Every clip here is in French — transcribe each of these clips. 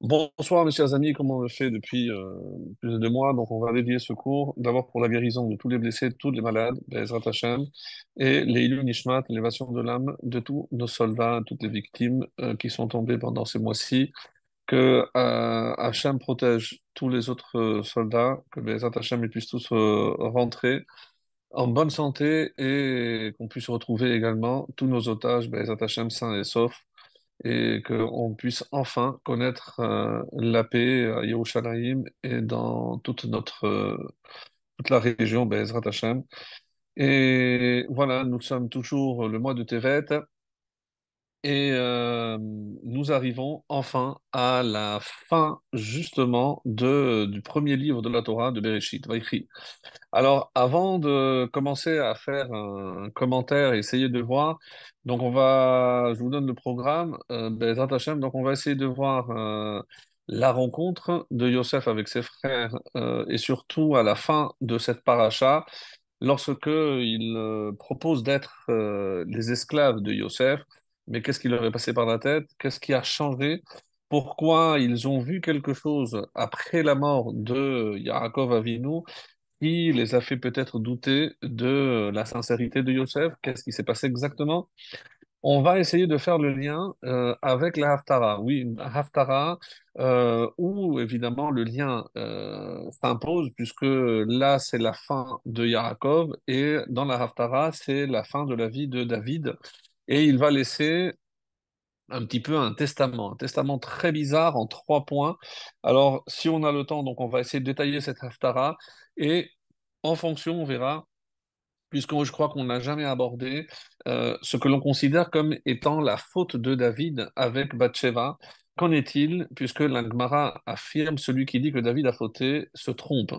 Bonsoir mes chers amis, comment on le fait depuis euh, plus de deux mois? Donc on va dédier ce cours d'abord pour la guérison de tous les blessés, de tous les malades, Be'ezrat Hashem, et les Nishmat, l'élévation de l'âme de tous nos soldats, toutes les victimes euh, qui sont tombées pendant ces mois-ci, que euh, Hashem protège tous les autres euh, soldats, que Be'ezrat Hashem puissent tous rentrer en bonne santé et qu'on puisse retrouver également tous nos otages, Be'ezrat Hashem, sains et saufs et qu'on puisse enfin connaître euh, la paix à Yerushalayim et dans toute notre euh, toute la région, Be'ezrat Hashem. Et voilà, nous sommes toujours le mois de Tevet et euh, nous arrivons enfin à la fin justement de, du premier livre de la Torah de Bereshit. Alors, avant de commencer à faire un commentaire et essayer de voir, donc on va, je vous donne le programme, euh, Hashem, donc on va essayer de voir euh, la rencontre de Yosef avec ses frères euh, et surtout à la fin de cette paracha, lorsque il propose d'être les esclaves de Yosef, mais qu'est-ce qui leur est passé par la tête? Qu'est-ce qui a changé? Pourquoi ils ont vu quelque chose après la mort de Yaakov Avinu qui les a fait peut-être douter de la sincérité de Yosef? Qu'est-ce qui s'est passé exactement? On va essayer de faire le lien euh, avec la Haftara. Oui, une Haftara euh, où évidemment le lien euh, s'impose puisque là c'est la fin de Yaakov et dans la Haftara c'est la fin de la vie de David et il va laisser un petit peu un testament, un testament très bizarre en trois points. Alors si on a le temps, donc on va essayer de détailler cette Haftara et en fonction, on verra, puisque je crois qu'on n'a jamais abordé euh, ce que l'on considère comme étant la faute de David avec Bathsheba. Qu'en est-il, puisque la Gemara affirme celui qui dit que David a fauté se trompe.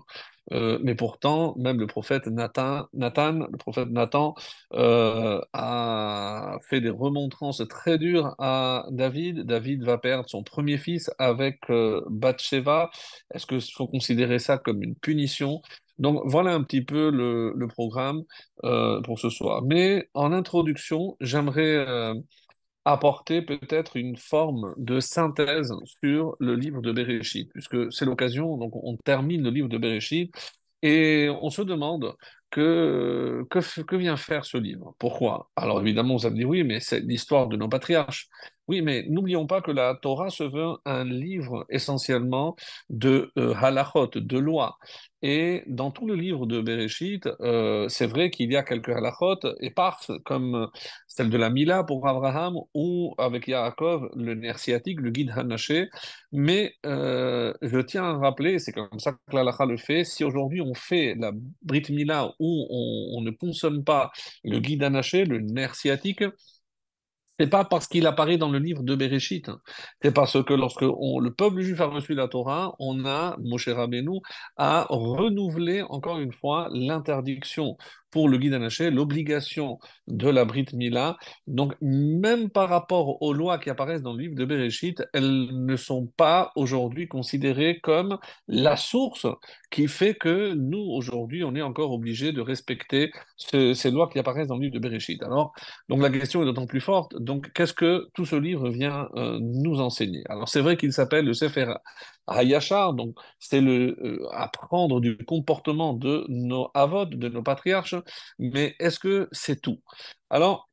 Euh, mais pourtant, même le prophète Nathan, le prophète Nathan, euh, a fait des remontrances très dures à David. David va perdre son premier fils avec euh. Est-ce qu'il faut considérer ça comme une punition? Donc voilà un petit peu le, programme euh, pour ce soir. Mais en introduction, j'aimerais apporter peut-être une forme de synthèse sur le livre de Bereshit, puisque c'est l'occasion, donc on termine le livre de Bereshit et on se demande que, vient faire ce livre? Pourquoi? Alors évidemment, vous allez me dire, oui, mais c'est l'histoire de nos patriarches. Oui, mais n'oublions pas que la Torah se veut un livre essentiellement de euh, halachot, de lois. Et dans tout le livre de Bereshit, euh, c'est vrai qu'il y a quelques halachot éparses, comme celle de la Mila pour Abraham, ou avec Yaakov, le nerf sciatique, le guide Hanaché. Mais euh, je tiens à rappeler, c'est comme ça que l'halakha le fait, si aujourd'hui on fait la Brit Mila où on, on ne consomme pas le guide Hanaché, le nerf sciatique, c'est pas parce qu'il apparaît dans le livre de Bereshit. hein. C'est parce que lorsque le peuple juif a reçu la Torah, on a, Moshe Rabbeinu, a renouvelé encore une fois l'interdiction pour le guide Hanaché, l'obligation de la Brit Mila. Donc, même par rapport aux lois qui apparaissent dans le livre de Bereshit, elles ne sont pas aujourd'hui considérées comme la source qui fait que nous, aujourd'hui, on est encore obligés de respecter ce- ces lois qui apparaissent dans le livre de Bereshit. Alors, donc la question est d'autant plus forte. Donc, qu'est-ce que tout ce livre vient euh, nous enseigner? Alors, c'est vrai qu'il s'appelle le Sefer HaYashar, donc c'est le euh, apprendre du comportement de nos avot, de nos patriarches, mais est-ce que c'est tout? Alors,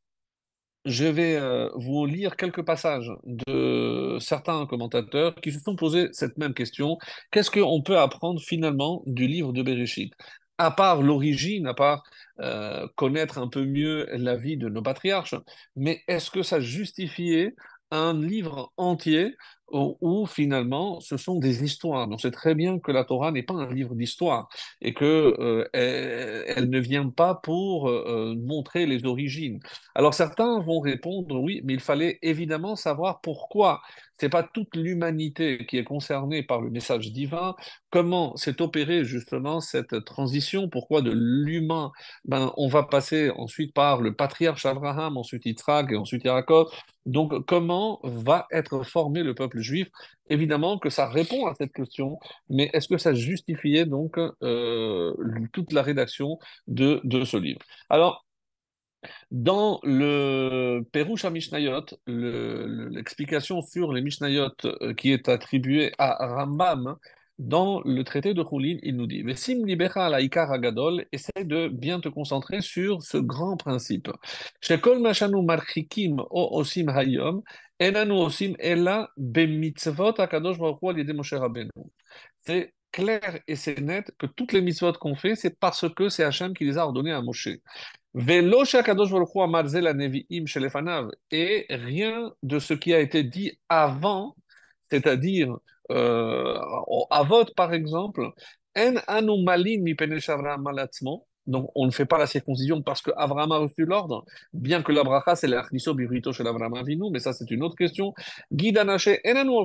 je vais euh, vous lire quelques passages de certains commentateurs qui se sont posé cette même question. Qu'est-ce qu'on peut apprendre finalement du livre de Bereshit? À part l'origine, à part euh, connaître un peu mieux la vie de nos patriarches, mais est-ce que ça justifiait un livre entier où, finalement ce sont des histoires? Donc c'est très bien que la Torah n'est pas un livre d'histoire et que euh, elle, ne vient pas pour euh, montrer les origines. Alors certains vont répondre oui, mais il fallait évidemment savoir pourquoi. C'est pas toute l'humanité qui est concernée par le message divin. Comment s'est opérée justement cette transition? Pourquoi de l'humain, ben, on va passer ensuite par le patriarche Abraham, ensuite Yitzhak et ensuite Jacob. Donc comment va être formé le peuple juif? Évidemment que ça répond à cette question, mais est-ce que ça justifiait donc euh, toute la rédaction de, de ce livre? Alors Dans le à Mishnayot, l'explication sur les Mishnayot euh, qui est attribuée à Rambam, dans le traité de Choulin, il nous dit Vesim libera la ikar essaie de bien te concentrer sur ce grand principe. C'est clair et c'est net que toutes les mitzvot qu'on fait, c'est parce que c'est Hachem qui les a ordonnées à Moshe. Et rien de ce qui a été dit avant, c'est-à-dire euh, Avot par exemple, donc, on ne fait pas la circoncision parce que Abraham a reçu l'ordre, bien que la bracha, c'est l'archniso birito chez l'Abraham Avinu, mais ça, c'est une autre question. Guidanache, enanu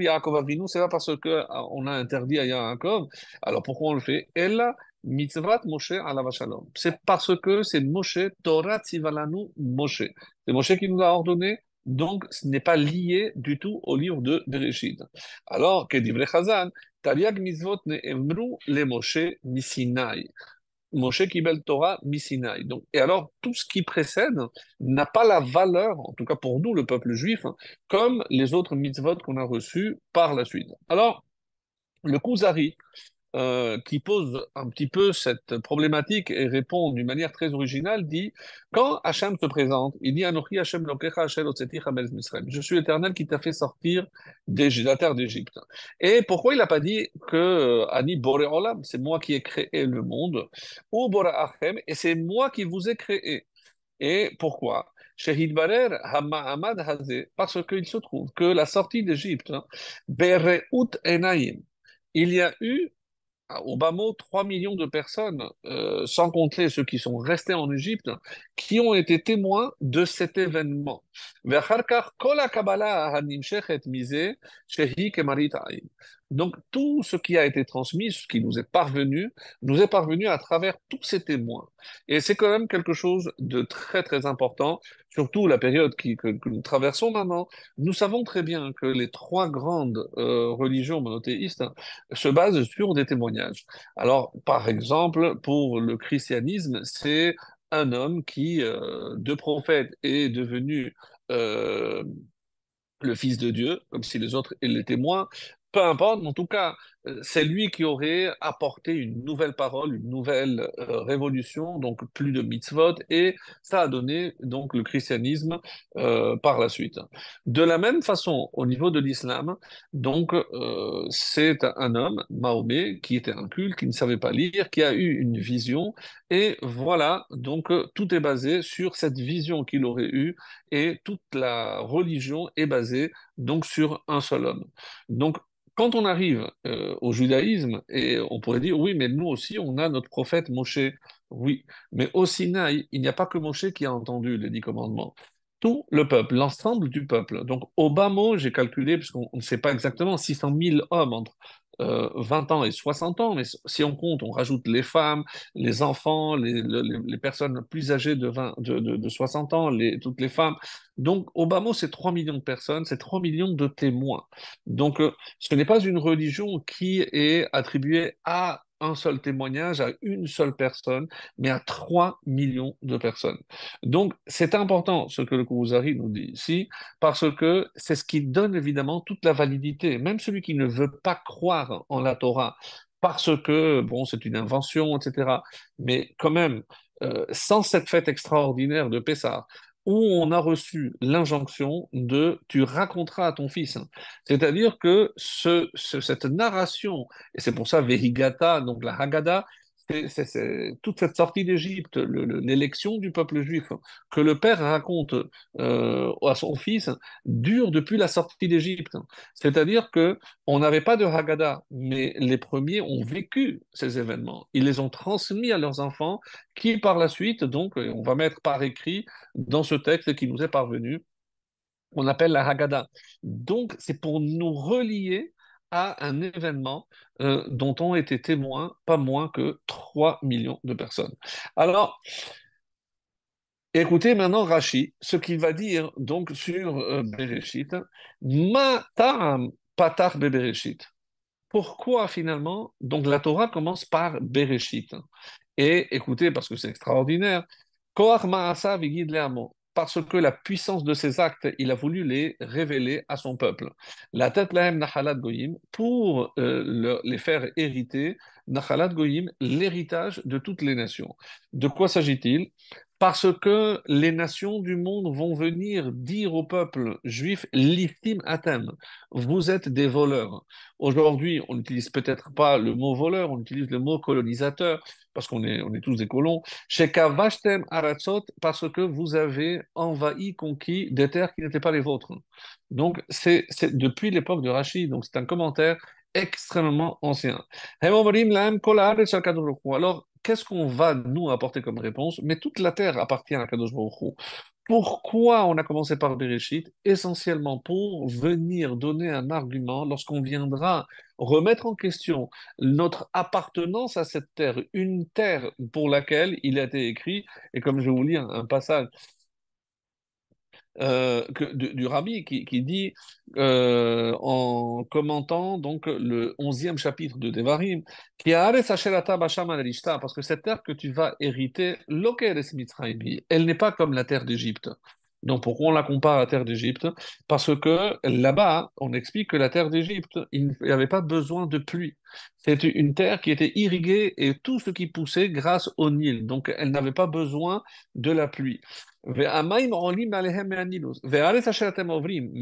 Yaakov Avinu, c'est pas parce que euh, on a interdit à Yaakov. Alors, pourquoi on le fait? Ella mitzvat Moshe shalom. C'est parce que c'est Moshe, Torah tzivalanu Moshe. C'est Moshe qui nous a ordonné donc, ce n'est pas lié du tout au livre de Bereshit. Alors, que dit Chazan, Tariag mitzvot ne emru le Moshe misinai. Moshe Kibel Torah. Donc, et alors, tout ce qui précède n'a pas la valeur, en tout cas pour nous, le peuple juif, hein, comme les autres mitzvot qu'on a reçus par la suite. Alors, le Kuzari, euh, qui pose un petit peu cette problématique et répond d'une manière très originale, dit quand Hachem se présente, il dit Hachem Je suis l'Éternel qui t'a fait sortir de la d'Égypte. Et pourquoi il n'a pas dit que euh, Ani Boreolam, c'est moi qui ai créé le monde, ou et c'est moi qui vous ai créé. Et pourquoi? Parce qu'il se trouve que la sortie d'Égypte, hein, il y a eu au bas mot, 3 millions de personnes, euh, sans compter ceux qui sont restés en Égypte, qui ont été témoins de cet événement. Donc tout ce qui a été transmis, ce qui nous est parvenu, nous est parvenu à travers tous ces témoins. Et c'est quand même quelque chose de très très important, surtout la période que, nous traversons maintenant. Nous savons très bien que les trois grandes euh, religions monothéistes se basent sur des témoignages. Alors par exemple, pour le christianisme, c'est un homme qui, euh, de prophète, est devenu... Euh, le Fils de Dieu, comme si les autres étaient les témoins, peu importe, mais en tout cas, c'est lui qui aurait apporté une nouvelle parole, une nouvelle euh, révolution, donc plus de mitzvot, et ça a donné donc le christianisme euh, par la suite. De la même façon, au niveau de l'islam, donc c'est un homme, Mahomet, qui était un culte, qui ne savait pas lire, qui a eu une vision, et voilà, donc tout est basé sur cette vision qu'il aurait eue, et toute la religion est basée donc sur un seul homme. Donc quand on arrive euh, au judaïsme, et on pourrait dire, oui, mais nous aussi, on a notre prophète Moshe. Oui, mais au Sinaï, il n'y a pas que Moshe qui a entendu les dix commandements. Tout le peuple, l'ensemble du peuple. Donc, au bas mot, j'ai calculé, puisqu'on ne sait pas exactement, 600 000 hommes entre 20 euh, ans et 60 ans, mais si on compte, on rajoute les femmes, les enfants, les, les, personnes plus âgées de, 20, de, de, 60 ans, les, toutes les femmes. Donc, Obama, c'est 3 millions de personnes, c'est 3 millions de témoins. Donc, euh, ce n'est pas une religion qui est attribuée à un seul témoignage à une seule personne, mais à 3 millions de personnes. Donc, c'est important ce que le Kourouzari nous dit ici, parce que c'est ce qui donne évidemment toute la validité. Même celui qui ne veut pas croire en la Torah, parce que, bon, c'est une invention, etc. Mais quand même, euh, sans cette fête extraordinaire de Pessah, où on a reçu l'injonction de tu raconteras à ton fils. C'est-à-dire que ce, cette narration, et c'est pour ça Vehigata, donc la Haggadah, toute cette sortie d'Égypte, l'élection du peuple juif que le père raconte euh, à son fils dure depuis la sortie d'Égypte. C'est-à-dire que on n'avait pas de Haggadah, mais les premiers ont vécu ces événements. Ils les ont transmis à leurs enfants, qui par la suite, donc, on va mettre par écrit dans ce texte qui nous est parvenu, on appelle la Haggadah. Donc, c'est pour nous relier à un événement euh, dont ont été témoins pas moins que 3 millions de personnes. Alors, écoutez maintenant Rashi, ce qu'il va dire donc sur euh, Bereshit. Patar. Pourquoi finalement Donc la Torah commence par Bereshit? Et écoutez, parce que c'est extraordinaire, Koach Maasa Vigid Leamo. Parce que la puissance de ses actes, il a voulu les révéler à son peuple. La tête lahem nachalat goyim, pour euh, le- les faire hériter, nachalat goyim, l'héritage de toutes les nations. De quoi s'agit-il? Parce que les nations du monde vont venir dire au peuple juif, l'iftim atem, vous êtes des voleurs. Aujourd'hui, on n'utilise peut-être pas le mot voleur, on utilise le mot colonisateur, parce qu'on est, on est tous des colons. Shekavashtem aratzot, parce que vous avez envahi, conquis des terres qui n'étaient pas les vôtres. Donc, c'est depuis l'époque de Rachid, donc c'est un commentaire extrêmement ancien. Alors, qu'est-ce qu'on va nous apporter comme réponse? Mais toute la terre appartient à Kadosh. Pourquoi on a commencé par Bereshit? Essentiellement pour venir donner un argument lorsqu'on viendra remettre en question notre appartenance à cette terre, une terre pour laquelle il a été écrit, et comme je vous lire un passage euh, du, rabbi qui, dit euh, en commentant donc le onzième chapitre de Devarim, qui parce que cette terre que tu vas hériter, elle n'est pas comme la terre d'Égypte. Donc pourquoi on la compare à la terre d'Égypte? Parce que là-bas, on explique que la terre d'Égypte, il n'y avait pas besoin de pluie. C'était une terre qui était irriguée et tout ce qui poussait grâce au Nil. Donc elle n'avait pas besoin de la pluie. Mais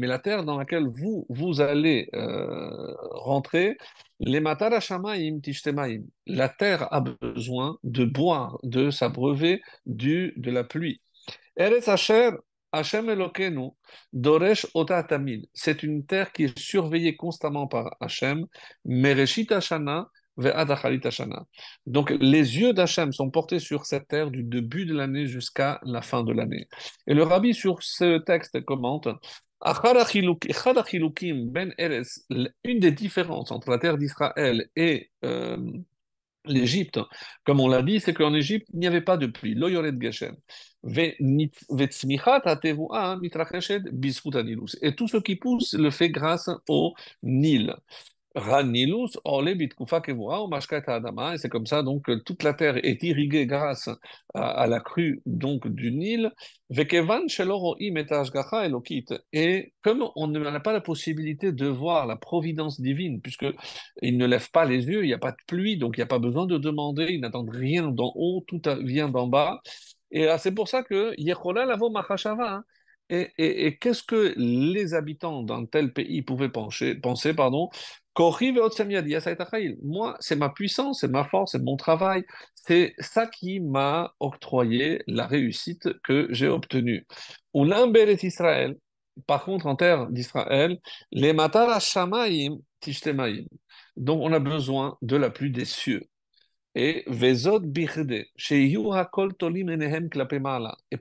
la terre dans laquelle vous, vous allez euh, rentrer, la terre a besoin de boire, de s'abreuver de la pluie. Hashem Elokeinu Doresh Ota Tamid. C'est une terre qui est surveillée constamment par Hashem. Mereshit Hashana. Donc les yeux d'Hachem sont portés sur cette terre du début de l'année jusqu'à la fin de l'année. Et le rabbi sur ce texte commente ben une des différences entre la terre d'Israël et euh, l'Égypte, comme on l'a dit, c'est qu'en Égypte, il n'y avait pas de pluie. Et tout ce qui pousse le fait grâce au Nil. Et c'est comme ça donc toute la terre est irriguée grâce à, à la crue donc du Nil. Et comme on n'a pas la possibilité de voir la providence divine, puisque ils ne lèvent pas les yeux, il n'y a pas de pluie, donc il n'y a pas besoin de demander, ils n'attendent rien d'en haut, tout vient d'en bas. Et c'est pour ça que Yechola lavo machashava. hein. Et, et- et qu'est-ce que les habitants d'un tel pays pouvaient penser, penser pardon, Achail. Moi, c'est ma puissance, c'est ma force, c'est mon travail. C'est ça qui m'a octroyé la réussite que j'ai obtenue. Beret Israël. Par contre, en terre d'Israël, les matar shamaim tishtemaim. Donc, on a besoin de la pluie des cieux. Et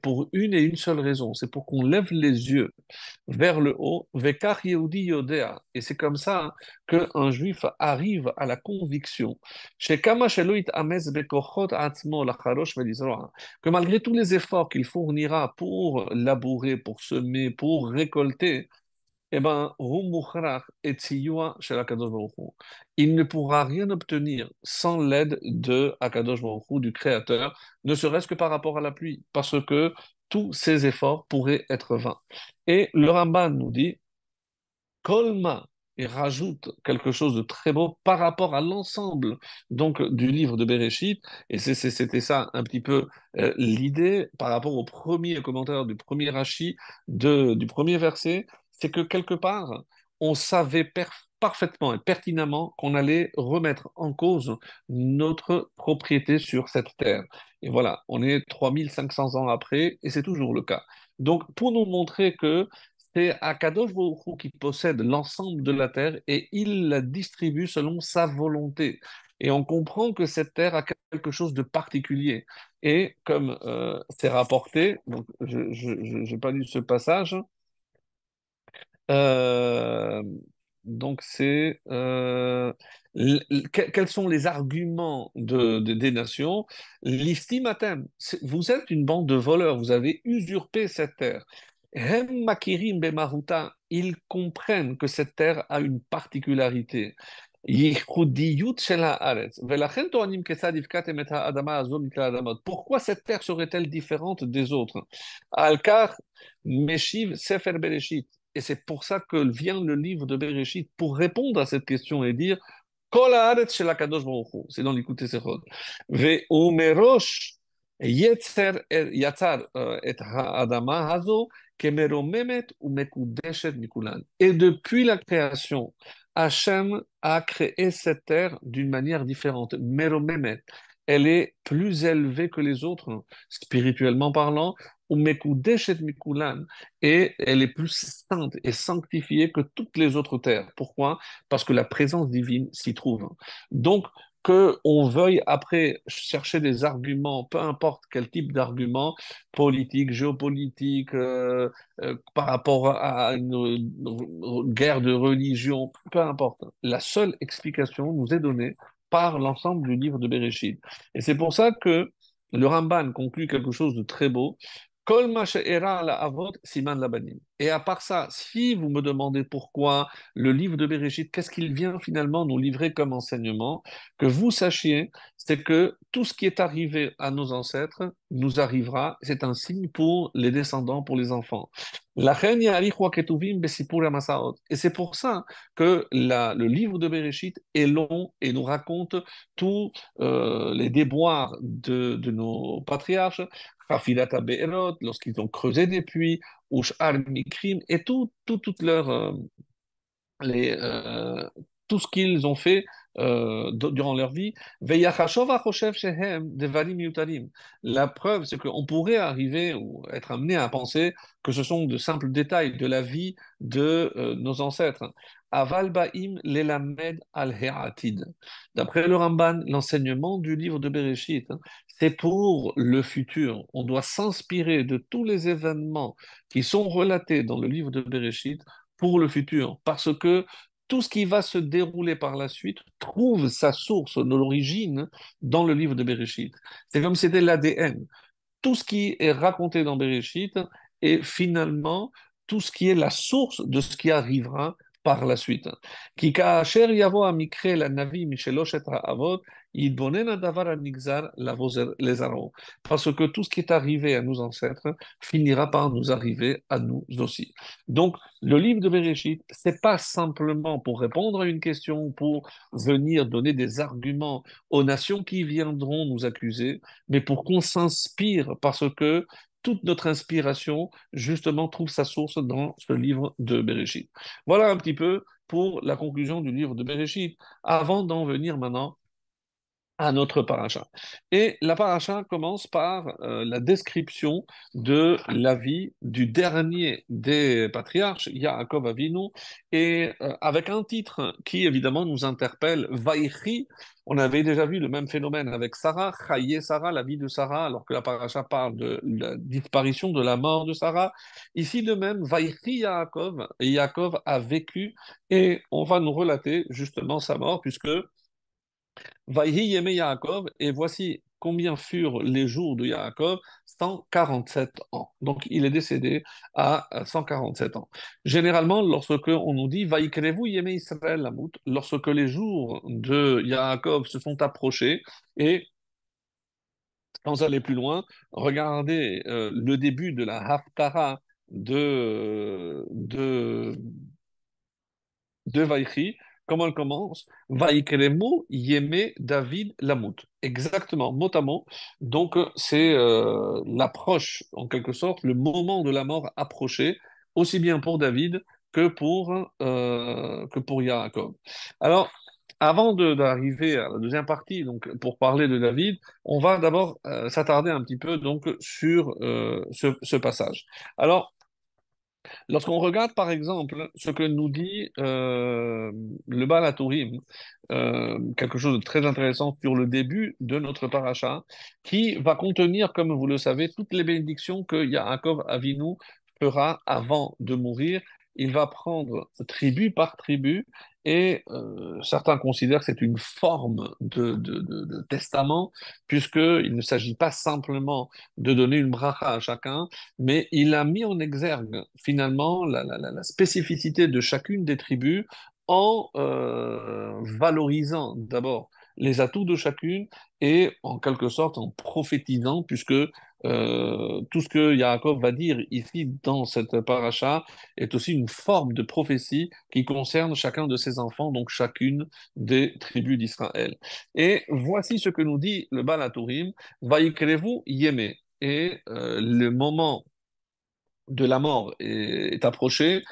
pour une et une seule raison, c'est pour qu'on lève les yeux vers le haut. Et c'est comme ça qu'un juif arrive à la conviction, que malgré tous les efforts qu'il fournira pour labourer, pour semer, pour récolter, eh ben, et il ne pourra rien obtenir sans l'aide de Akadosh Baruch du Créateur, ne serait-ce que par rapport à la pluie, parce que tous ces efforts pourraient être vains. Et le Ramban nous dit, Kolma, et rajoute quelque chose de très beau par rapport à l'ensemble donc du livre de Bereshit, et c'était ça un petit peu euh, l'idée par rapport au premier commentaire du premier Rashi de, du premier verset, c'est que quelque part, on savait parfaitement et pertinemment qu'on allait remettre en cause notre propriété sur cette terre. Et voilà, on est 3500 ans après, et c'est toujours le cas. Donc, pour nous montrer que c'est Akadosh Baruch qui possède l'ensemble de la terre et il la distribue selon sa volonté. Et on comprend que cette terre a quelque chose de particulier. Et comme euh, c'est rapporté, donc je n'ai pas lu ce passage, euh, donc c'est euh, quels sont les arguments de, des nations? L'istime vous êtes une bande de voleurs, vous avez usurpé cette terre. Hem Makirim Bemaruta, ils comprennent que cette terre a une particularité. Pourquoi cette terre serait-elle différente des autres? Alkar Meshiv Sefer Bereshit. Et c'est pour ça que vient le livre de Bereshit pour répondre à cette question et dire c'est dans l'écouter Sechot. Ve umerosh yetzer er, yatzar euh, et haadama hazo kemeromemet umekudeshet mikulan. Et depuis la création, Hachem a créé cette terre d'une manière différente. Meromemet elle est plus élevée que les autres, hein, spirituellement parlant, ou Mekudeshet Mikulan, et elle est plus sainte et sanctifiée que toutes les autres terres. Pourquoi? Parce que la présence divine s'y trouve. Donc, qu'on veuille après chercher des arguments, peu importe quel type d'argument, politique, géopolitique, euh, euh, par rapport à une, guerre de religion, peu importe. La seule explication nous est donnée par l'ensemble du livre de Bereshit. Et c'est pour ça que le Ramban conclut quelque chose de très beau. Kol ma la avot siman Labanim. Et à part ça, si vous me demandez pourquoi le livre de Bereshit, qu'est-ce qu'il vient finalement nous livrer comme enseignement, que vous sachiez, c'est que tout ce qui est arrivé à nos ancêtres nous arrivera, c'est un signe pour les descendants, pour les enfants. Et c'est pour ça que le livre de Bereshit est long et nous raconte tous euh, les déboires de, de nos patriarches, lorsqu'ils ont creusé des puits, Mikrim, et tout, tout, toute leur, euh, les, euh, tout ce qu'ils ont fait euh, durant leur vie. La preuve, c'est qu'on pourrait arriver ou être amené à penser que ce sont de simples détails de la vie de nos ancêtres. Aval Ba'im l'elamed al-He'atid. D'après le Ramban, l'enseignement du livre de Bereshit, hein, c'est pour le futur. On doit s'inspirer de tous les événements qui sont relatés dans le livre de Bereshit pour le futur, parce que tout ce qui va se dérouler par la suite trouve sa source, l'origine, dans le livre de Bereshit. C'est comme si c'était l'ADN. Tout ce qui est raconté dans Bereshit est finalement tout ce qui est la source de ce qui arrivera par la suite. Parce que tout ce qui est arrivé à nos ancêtres finira par nous arriver à nous aussi. Donc, le livre de Bereshit, c'est pas simplement pour répondre à une question, pour venir donner des arguments aux nations qui viendront nous accuser, mais pour qu'on s'inspire parce que toute notre inspiration, justement, trouve sa source dans ce livre de Bereshit. Voilà un petit peu pour la conclusion du livre de Bereshit. Avant d'en venir maintenant à notre paracha. Et la paracha commence par euh, la description de la vie du dernier des patriarches, Yaakov Avinu, et euh, avec un titre qui évidemment nous interpelle, Vaïchi. On avait déjà vu le même phénomène avec Sarah, Chaye Sarah, la vie de Sarah, alors que la paracha parle de la disparition, de la mort de Sarah. Ici de même, Vaïchi Yaakov, et Yaakov a vécu, et on va nous relater justement sa mort, puisque Yaakov, et voici combien furent les jours de Yaakov 147 ans. Donc il est décédé à 147 ans. Généralement, lorsque on nous dit Vaïkrevu Yeme Israël lorsque les jours de Yaakov se sont approchés, et sans aller plus loin, regardez euh, le début de la Haftara de, de, de Comment elle commence Vaikremu Yeme David Lamut. Exactement, mot à mot. Donc, c'est euh, l'approche, en quelque sorte, le moment de la mort approché, aussi bien pour David que pour, euh, que pour Yaakov. Alors, avant d'arriver à la deuxième partie, donc pour parler de David, on va d'abord euh, s'attarder un petit peu donc sur ce, ce, passage. Alors, Lorsqu'on regarde par exemple ce que nous dit euh, le Balatourim, euh, quelque chose de très intéressant sur le début de notre paracha, qui va contenir, comme vous le savez, toutes les bénédictions que Yaakov Avinu fera avant de mourir. Il va prendre tribu par tribu et euh, certains considèrent que c'est une forme de, de, testament, puisqu'il ne s'agit pas simplement de donner une bracha à chacun, mais il a mis en exergue finalement la, la, la spécificité de chacune des tribus en euh, valorisant d'abord les atouts de chacune et en quelque sorte en prophétisant, puisque euh, tout ce que Yaakov va dire ici dans cette paracha est aussi une forme de prophétie qui concerne chacun de ses enfants, donc chacune des tribus d'Israël. Et voici ce que nous dit le Balatourim, Vaikrevu Yémé. Et euh, le moment de la mort est, approché.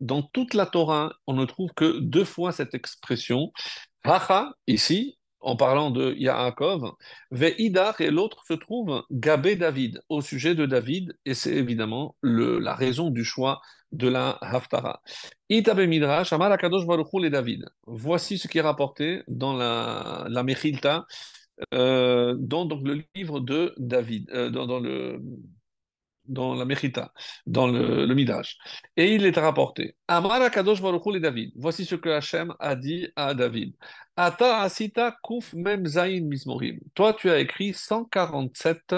Dans toute la Torah, on ne trouve que deux fois cette expression. Racha, ici, en parlant de Yaakov, Ve'idar, et l'autre se trouve Gabé David, au sujet de David, et c'est évidemment le, la raison du choix de la Haftara. Itabe Midrash, Amar Akadosh Baruch et David. Voici ce qui est rapporté dans la, la Mechilta, euh, dans donc, le livre de David, euh, dans, dans le dans la Mechita, dans le, Midrash. Et il est rapporté. Amar Baruch et David. Voici ce que Hachem a dit à David. Ata asita kuf mem zayin mismorim. Toi, tu as écrit 147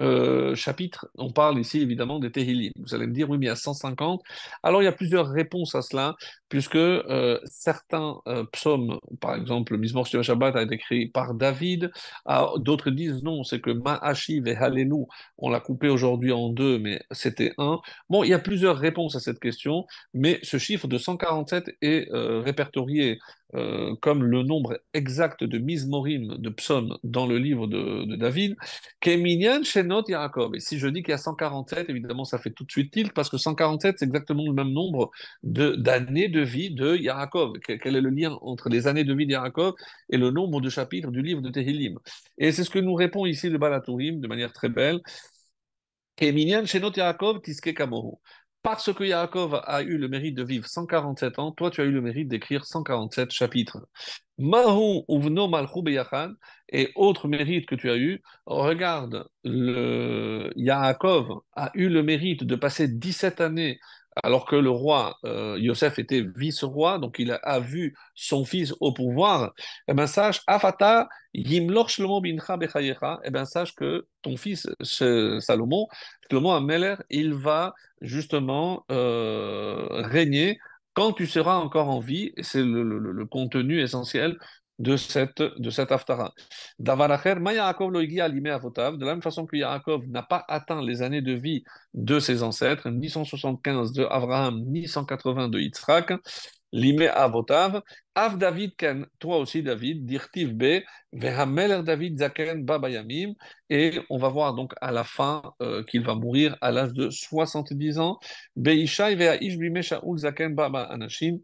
euh, chapitres. On parle ici évidemment des Tehillim. Vous allez me dire, oui, mais il y a 150. Alors, il y a plusieurs réponses à cela, puisque euh, certains euh, psaumes, par exemple, le Mizmor Shabbat a été écrit par David. Ah, d'autres disent non, c'est que Ma'ashiv et Hallelu, on l'a coupé aujourd'hui en deux, mais c'était un. Bon, il y a plusieurs réponses à cette question, mais ce chiffre de 147 est répertorié euh, comme le nombre exact de Mizmorim, de psaumes dans le livre de, de David, Keminyan Shenot Yaakov. Et si je dis qu'il y a 147, évidemment, ça fait tout de suite tilt, parce que 147, c'est exactement le même nombre d'années de, vie de Yaakov. Quel est le lien entre les années de vie de Yaakov et le nombre de chapitres du livre de Tehillim? Et c'est ce que nous répond ici le Balatourim de manière très belle. Keminyan Shenot Yaakov Tiske Kamohu parce que Yaakov a eu le mérite de vivre 147 ans, toi tu as eu le mérite d'écrire 147 chapitres. Mahu uvno malchu et autre mérite que tu as eu, regarde, le Yaakov a eu le mérite de passer 17 années alors que le roi euh, Yosef était vice-roi, donc il a, vu son fils au pouvoir, eh bien sache, Afata yimloch shlomo bincha bechayecha, eh bien sache que ton fils Salomon, Shlomo Ameler, il va justement euh, régner quand tu seras encore en vie, c'est le, contenu essentiel de cette, de cette Haftara. De la même façon que Yaakov n'a pas atteint les années de vie de ses ancêtres, ni 175 de Abraham, ni 180 de Yitzhak, Limé Avotav, Av David Ken, toi aussi David, Dirtiv B, Vehameler David Zaken Babayamim, et on va voir donc à la fin euh, qu'il va mourir à l'âge de 70 ans, Beishai Bimeshaul Zaken Baba Anashim,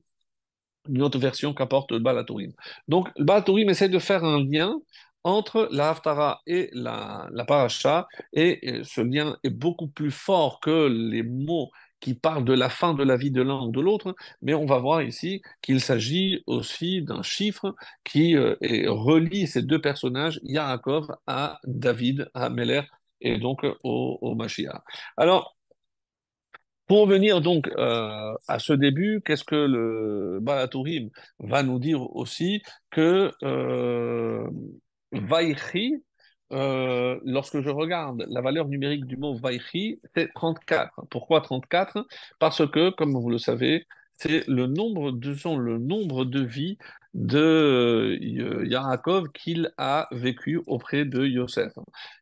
une autre version qu'apporte le Balatourim. Donc, le Balatourim essaie de faire un lien entre la Haftara et la, la Paracha, et ce lien est beaucoup plus fort que les mots qui parlent de la fin de la vie de l'un ou de l'autre, mais on va voir ici qu'il s'agit aussi d'un chiffre qui euh, relie ces deux personnages, Yaakov à David, à Meller, et donc au, au Mashiach. Alors, pour venir donc euh, à ce début, qu'est-ce que le Balatourim va nous dire aussi que euh, Vaïchi, euh, lorsque je regarde la valeur numérique du mot Vaïchi, c'est 34. Pourquoi 34 Parce que, comme vous le savez, c'est le nombre de le nombre de vies de euh, Yaakov qu'il a vécu auprès de Yosef.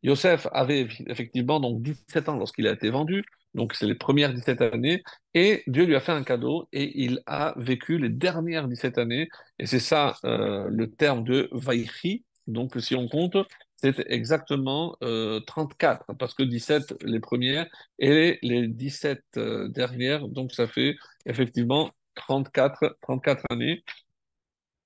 Yosef avait effectivement donc 17 ans lorsqu'il a été vendu, donc c'est les premières 17 années, et Dieu lui a fait un cadeau et il a vécu les dernières 17 années, et c'est ça euh, le terme de Vaïchi, donc si on compte, c'est exactement euh, 34, parce que 17 les premières et les 17 euh, dernières, donc ça fait effectivement 34, 34 années.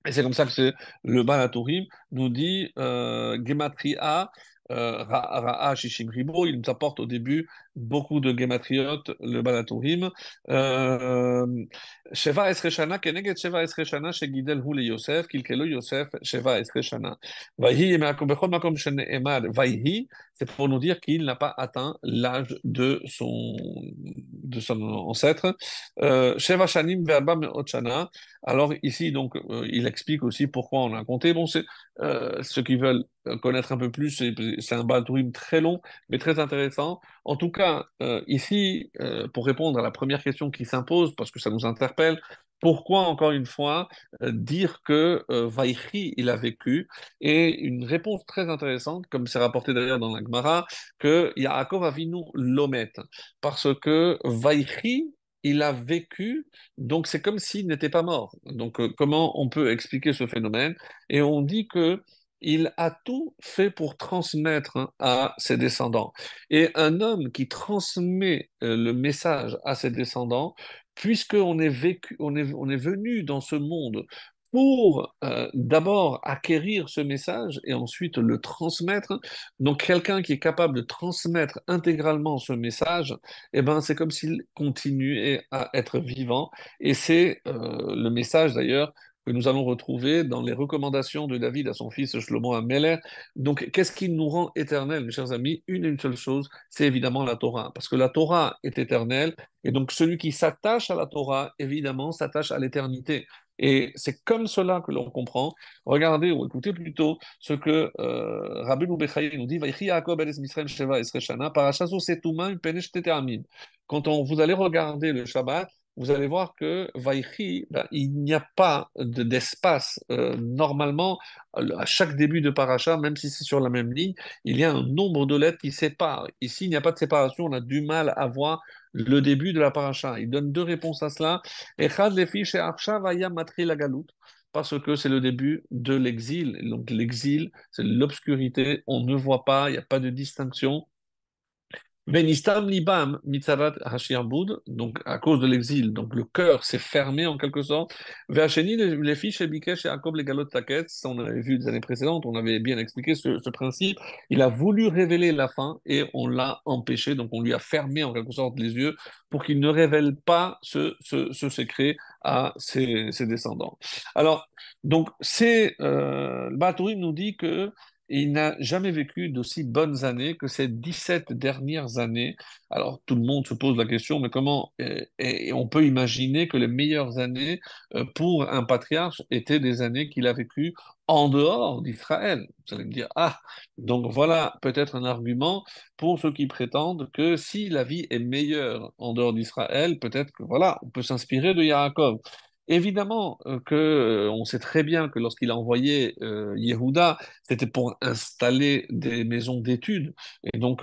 Et c'est comme ça que le Balatourim nous dit euh, Gematria euh, Ra'a Shishim Ribo, il nous apporte au début beaucoup de gematriotes, le Balatourim. Euh, Sheva Esreshana, Keneget Sheva Esreshana, Shegidel Hule Yosef, Kilkelo Yosef, Sheva Esreshana. Vaihi, Bechol Makom Shene'emar, Vaihi, c'est pour nous dire qu'il n'a pas atteint l'âge de son, de son ancêtre. Euh, Shanim. Alors ici, donc, il explique aussi pourquoi on a compté. Bon, c'est ceux qui veulent euh, connaître un peu plus. C'est un Baturim très long, mais très intéressant. En tout cas, euh, ici, euh, pour répondre à la première question qui s'impose, parce que ça nous interpelle, pourquoi, encore une fois, dire que Vaïchi, il a vécu Et une réponse très intéressante, comme c'est rapporté d'ailleurs dans la Gemara, que Yaakov Avinu l'omet. Parce que Vaïchi, il a vécu, donc c'est comme s'il n'était pas mort. Donc euh, comment on peut expliquer ce phénomène? Et on dit que il a tout fait pour transmettre hein, à ses descendants. Et un homme qui transmet euh, le message à ses descendants, puisqu'on est on est, on est venu dans ce monde pour euh, d'abord acquérir ce message et ensuite le transmettre. Donc quelqu'un qui est capable de transmettre intégralement ce message, eh ben, c'est comme s'il continuait à être vivant. Et c'est euh, le message d'ailleurs que nous allons retrouver dans les recommandations de David à son fils Shlomo Ameler. Donc, qu'est-ce qui nous rend éternels, mes chers amis? Une et une seule chose, c'est évidemment la Torah, parce que la Torah est éternelle, et donc celui qui s'attache à la Torah, évidemment, s'attache à l'éternité. Et c'est comme cela que l'on comprend. Regardez ou écoutez plutôt ce que euh, Rabbi nous dit Quand on, vous allez regarder le Shabbat, vous allez voir que Vaïchi, ben, il n'y a pas d'espace. Euh, normalement, à chaque début de paracha, même si c'est sur la même ligne, il y a un nombre de lettres qui séparent. Ici, il n'y a pas de séparation, on a du mal à voir le début de la paracha. Il donne deux réponses à cela. Parce que c'est le début de l'exil. Donc l'exil, c'est l'obscurité, on ne voit pas, il n'y a pas de distinction. Benistam libam mitzarat hashirbud, donc à cause de l'exil, donc le cœur s'est fermé en quelque sorte. Vacheni les fiches et Bikesh et Jacob les galot taquettes, on avait vu des années précédentes, on avait bien expliqué ce, ce, principe. Il a voulu révéler la fin et on l'a empêché, donc on lui a fermé en quelque sorte les yeux pour qu'il ne révèle pas ce, ce, ce secret à ses, ses, descendants. Alors, donc c'est euh, Batourim nous dit que il n'a jamais vécu d'aussi bonnes années que ces 17 dernières années. Alors tout le monde se pose la question, mais comment et, on peut imaginer que les meilleures années euh, pour un patriarche étaient des années qu'il a vécues en dehors d'Israël. Vous allez me dire, ah, donc voilà peut-être un argument pour ceux qui prétendent que si la vie est meilleure en dehors d'Israël, peut-être que voilà, on peut s'inspirer de Yaakov. Évidemment euh, que euh, on sait très bien que lorsqu'il a envoyé euh, Yehuda, c'était pour installer des maisons d'études. Et donc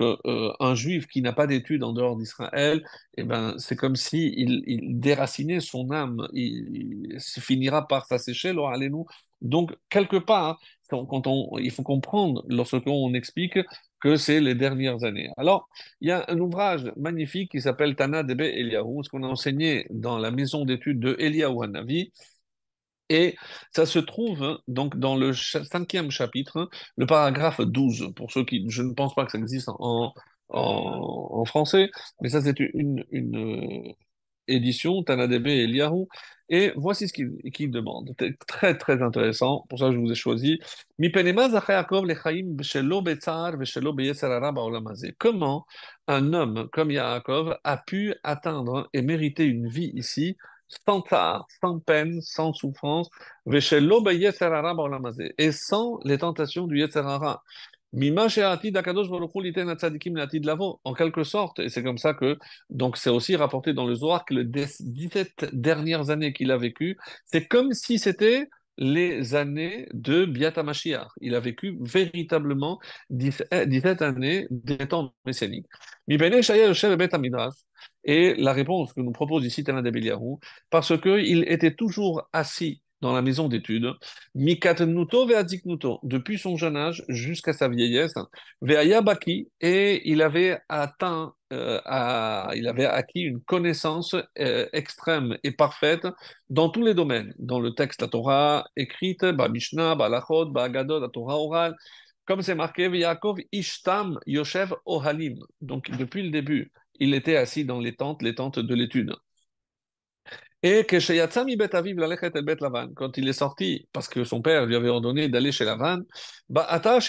un juif qui n'a pas d'études en dehors d'Israël, eh ben c'est comme si il, déracinait son âme. Il, finira par s'assécher. allez-nous. Donc quelque part, il faut comprendre lorsqu'on explique que c'est les dernières années. Alors, il y a un ouvrage magnifique qui s'appelle Tana Debe Eliyahu, ce qu'on a enseigné dans la maison d'études de Eliyahu Hanavi. Et ça se trouve hein, donc dans le cinquième chapitre, le paragraphe 12, pour ceux qui, je ne pense pas que ça existe en, français, mais ça c'est une, une, édition, Tanadebe Eliyahu. Et voici ce qu'il demande. Très, très intéressant. Pour ça, je vous ai choisi. Comment un homme comme Yaakov a pu atteindre et mériter une vie ici sans tsar, sans peine, sans souffrance, et sans les tentations du Yetzerara. En quelque sorte, et c'est comme ça que, donc c'est aussi rapporté dans le Zohar que les 17 dernières années qu'il a vécues, c'est comme si c'était les années de Biata Mashiach. Il a vécu véritablement 17 années des temps messianiques. Et la réponse que nous propose ici Tana parce qu'il était toujours assis dans la maison d'études, Mikatnuto ve'adiknuto, depuis son jeune âge jusqu'à sa vieillesse, ve'ayabaki, et il avait atteint, euh, à, il avait acquis une connaissance euh, extrême et parfaite dans tous les domaines, dans le texte, la Torah écrite, ba Mishnah, ba Lachot, ba Agadot, la Torah orale, comme c'est marqué, Yaakov Ishtam Yoshev Ohalim. Donc depuis le début, il était assis dans les tentes, les tentes de l'étude. Et que quand il est sorti, parce que son père lui avait ordonné d'aller chez Lavan, la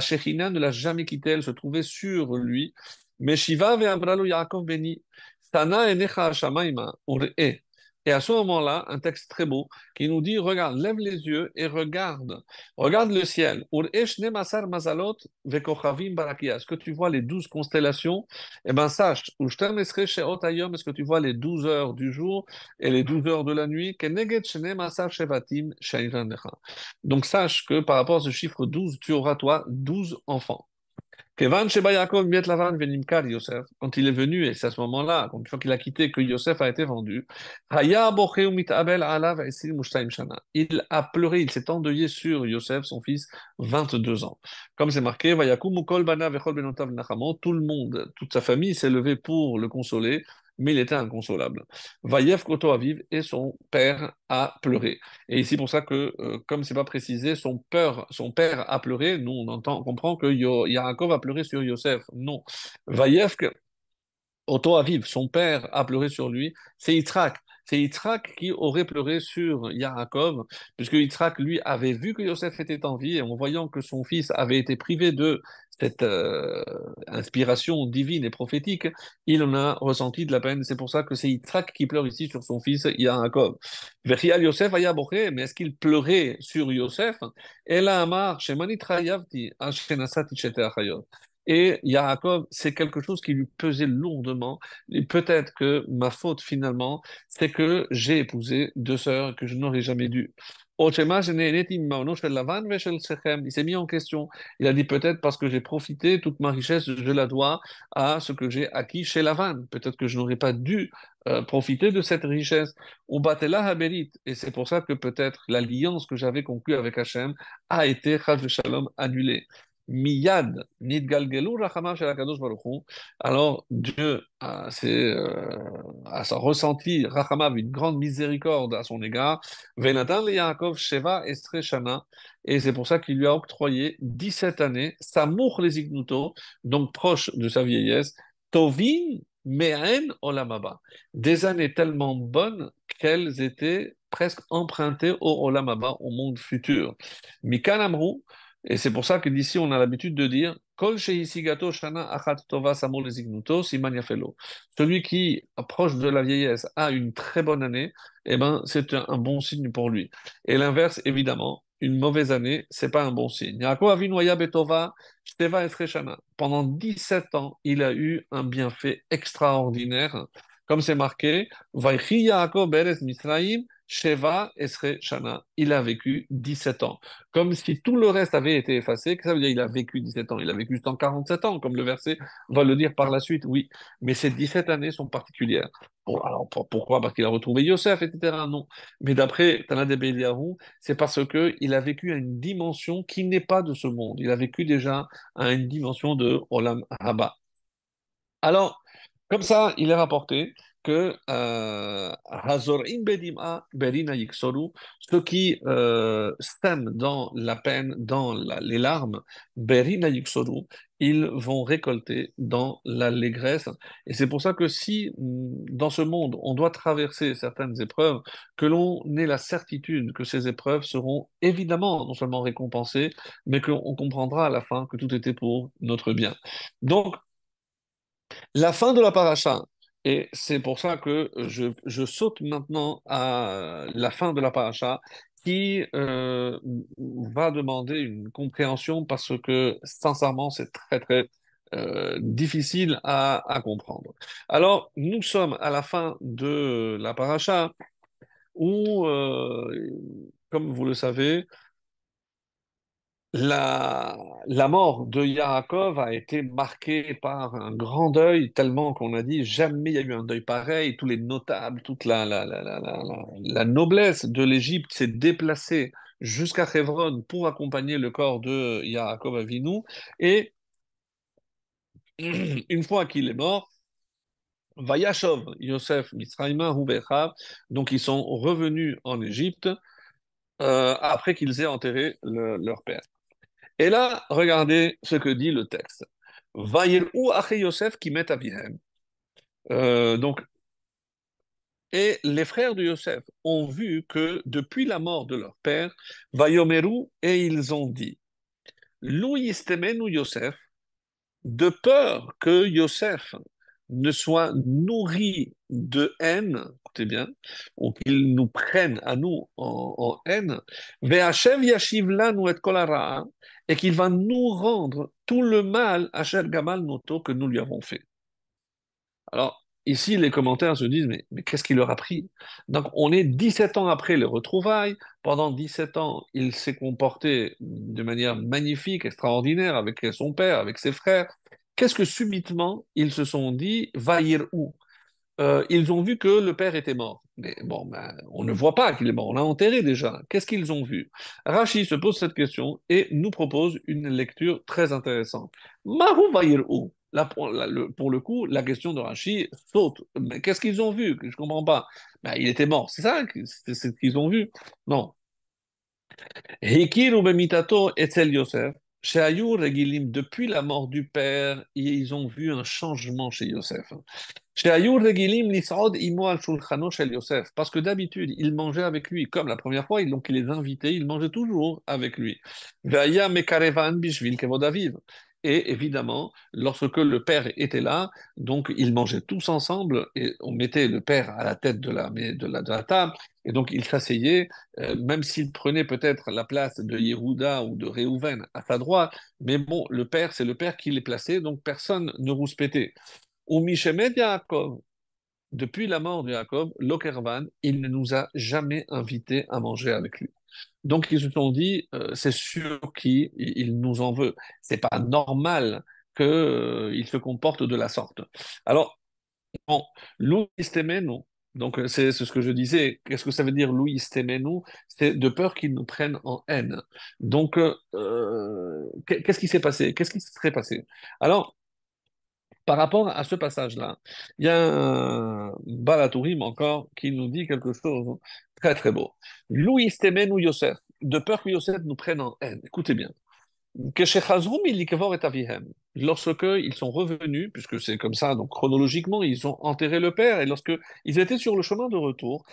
Shechina ne l'a jamais quitté, elle se trouvait sur lui. Mais Shiva Yaakov Beni, Sana Enecha Shamaima, Et à ce moment-là, un texte très beau qui nous dit, regarde, lève les yeux et regarde, regarde le ciel. Est-ce que tu vois les douze constellations? Eh bien, sache, est-ce que tu vois les douze heures du jour et les douze heures de la nuit? Donc, sache que par rapport à ce chiffre 12, tu auras, toi, douze enfants. Quand il est venu, et c'est à ce moment-là, une fois qu'il a quitté, que Yosef a été vendu, il a pleuré, il s'est endeuillé sur Yosef, son fils, 22 ans. Comme c'est marqué, tout le monde, toute sa famille s'est levé pour le consoler, mais il était inconsolable. Vayev Koto Aviv et son père a pleuré. Et ici, pour ça que, euh, comme c'est pas précisé, son père, son père a pleuré, nous on entend, on comprend que Yaakov a pleuré sur Yosef. Non. Vayev Koto Aviv, son père a pleuré sur lui, c'est Yitzhak c'est Yitzhak qui aurait pleuré sur Yaakov, puisque Yitzhak, lui, avait vu que Yosef était en vie, et en voyant que son fils avait été privé de cette euh, inspiration divine et prophétique, il en a ressenti de la peine. C'est pour ça que c'est Yitzhak qui pleure ici sur son fils Yaakov. Yosef mais est-ce qu'il pleurait sur Yosef? Et Yaakov, c'est quelque chose qui lui pesait lourdement. Et peut-être que ma faute finalement, c'est que j'ai épousé deux sœurs que je n'aurais jamais dû. Il s'est mis en question. Il a dit peut-être parce que j'ai profité, toute ma richesse, je la dois à ce que j'ai acquis chez Lavan. Peut-être que je n'aurais pas dû euh, profiter de cette richesse. Et c'est pour ça que peut-être l'alliance que j'avais conclue avec Hachem a été, Shalom, annulée. Miyad nidgalgelu rachamav shel Akadosh Baruch Alors Dieu a, euh, a ressenti rachamav une grande miséricorde à son égard. Venatan le Yaakov sheva estre shana et c'est pour ça qu'il lui a octroyé 17 années. Samour les ignuto donc proche de sa vieillesse. Tovin me'en olamaba des années tellement bonnes qu'elles étaient presque empruntées au olamaba au monde futur. Mikan amrou et c'est pour ça que d'ici, on a l'habitude de dire Celui qui approche de la vieillesse a une très bonne année, eh ben, c'est un, bon signe pour lui. Et l'inverse, évidemment, une mauvaise année, c'est pas un bon signe. Pendant 17 ans, il a eu un bienfait extraordinaire. Comme c'est marqué, Sheva Esre Shana, il a vécu 17 ans. Comme si tout le reste avait été effacé, que ça veut dire il a vécu 17 ans, il a vécu 147 ans, comme le verset va le dire par la suite, oui. Mais ces 17 années sont particulières. alors pourquoi? Parce qu'il a retrouvé Yosef, etc. Non. Mais d'après Beliarou, c'est parce qu'il a vécu à une dimension qui n'est pas de ce monde. Il a vécu déjà à une dimension de Olam Haba. Alors, comme ça, il est rapporté que euh, ceux qui euh, dans la peine, dans les larmes, ils vont récolter dans l'allégresse. Et c'est pour ça que si mm, dans ce monde on doit traverser certaines épreuves, que l'on ait la certitude que ces épreuves seront évidemment non seulement récompensées, mais qu'on comprendra à la fin que tout était pour notre bien. Donc, la fin de la paracha, et c'est pour ça que je, saute maintenant à la fin de la paracha qui euh, va demander une compréhension parce que sincèrement c'est très très euh, difficile à, comprendre. Alors nous sommes à la fin de la paracha où, euh, comme vous le savez, la, mort de Yaakov a été marquée par un grand deuil, tellement qu'on a dit jamais il y a eu un deuil pareil. Tous les notables, toute la, noblesse de l'Égypte s'est déplacée jusqu'à Hebron pour accompagner le corps de Yaakov Avinu. Et une fois qu'il est mort, Vayashov, Yosef, Mitzrayim, donc ils sont revenus en Égypte euh, après qu'ils aient enterré leur père. Et là, regardez ce que dit le texte. ou Yosef qui met euh, donc, et les frères de Yosef ont vu que depuis la mort de leur père, Vayomeru, et ils ont dit, Lou Yosef, de peur que Yosef ne soit nourri de haine, écoutez bien, ou qu'il nous prenne à nous en, en haine, et qu'il va nous rendre tout le mal, Asher Gamal Noto, que nous lui avons fait. Alors, ici, les commentaires se disent, mais, mais qu'est-ce qu'il leur a pris? Donc, on est 17 ans après les retrouvailles. Pendant 17 ans, il s'est comporté de manière magnifique, extraordinaire avec son père, avec ses frères. Qu'est-ce que subitement, ils se sont dit, va où? Euh, ils ont vu que le père était mort. Mais bon, ben, on ne voit pas qu'il est mort, on l'a enterré déjà. Qu'est-ce qu'ils ont vu? Rachi se pose cette question et nous propose une lecture très intéressante. Mahu Vayir où? Pour, le, coup, la question de Rachi saute. Mais qu'est-ce qu'ils ont vu? Je ne comprends pas. Ben, il était mort, c'est ça c'est ce qu'ils ont vu Non. Hikiru bemitato etzel Yosef. Chez Ayour Regilim, depuis la mort du père, ils ont vu un changement chez Yosef. Chez Ayour Regilim, l'Israud imo al chez Yosef. Parce que d'habitude, il mangeait avec lui. Comme la première fois, donc il les invitait, il mangeait toujours avec lui. Veaya mekarevan bishvil kevodaviv. Et évidemment, lorsque le père était là, donc ils mangeaient tous ensemble et on mettait le père à la tête de la, de de table et donc il s'asseyait, euh, même s'il prenait peut-être la place de Yehuda ou de Réhouven à sa droite, mais bon, le père, c'est le père qui les plaçait, donc personne ne rouspétait. Ou Mishemet Yaakov, depuis la mort de Jacob, Lokervan, il ne nous a jamais invités à manger avec lui. Donc ils se sont dit, euh, c'est sûr qu'il nous en veut. C'est pas normal qu'il euh, se comporte de la sorte. Alors, bon, Louis Temenu, donc c'est ce que je disais, qu'est-ce que ça veut dire Louis Temenu C'est de peur qu'ils nous prennent en haine. Donc, euh, qu'est-ce qui s'est passé? Qu'est-ce qui se serait passé? Alors, par rapport à ce passage-là, il y a un Balatourim encore qui nous dit quelque chose très très beau. Louis Temen ou Yosef, de peur que Yosef nous prenne en haine. Écoutez bien. Lorsque ils sont revenus, puisque c'est comme ça, donc chronologiquement, ils ont enterré le père, et lorsque ils étaient sur le chemin de retour,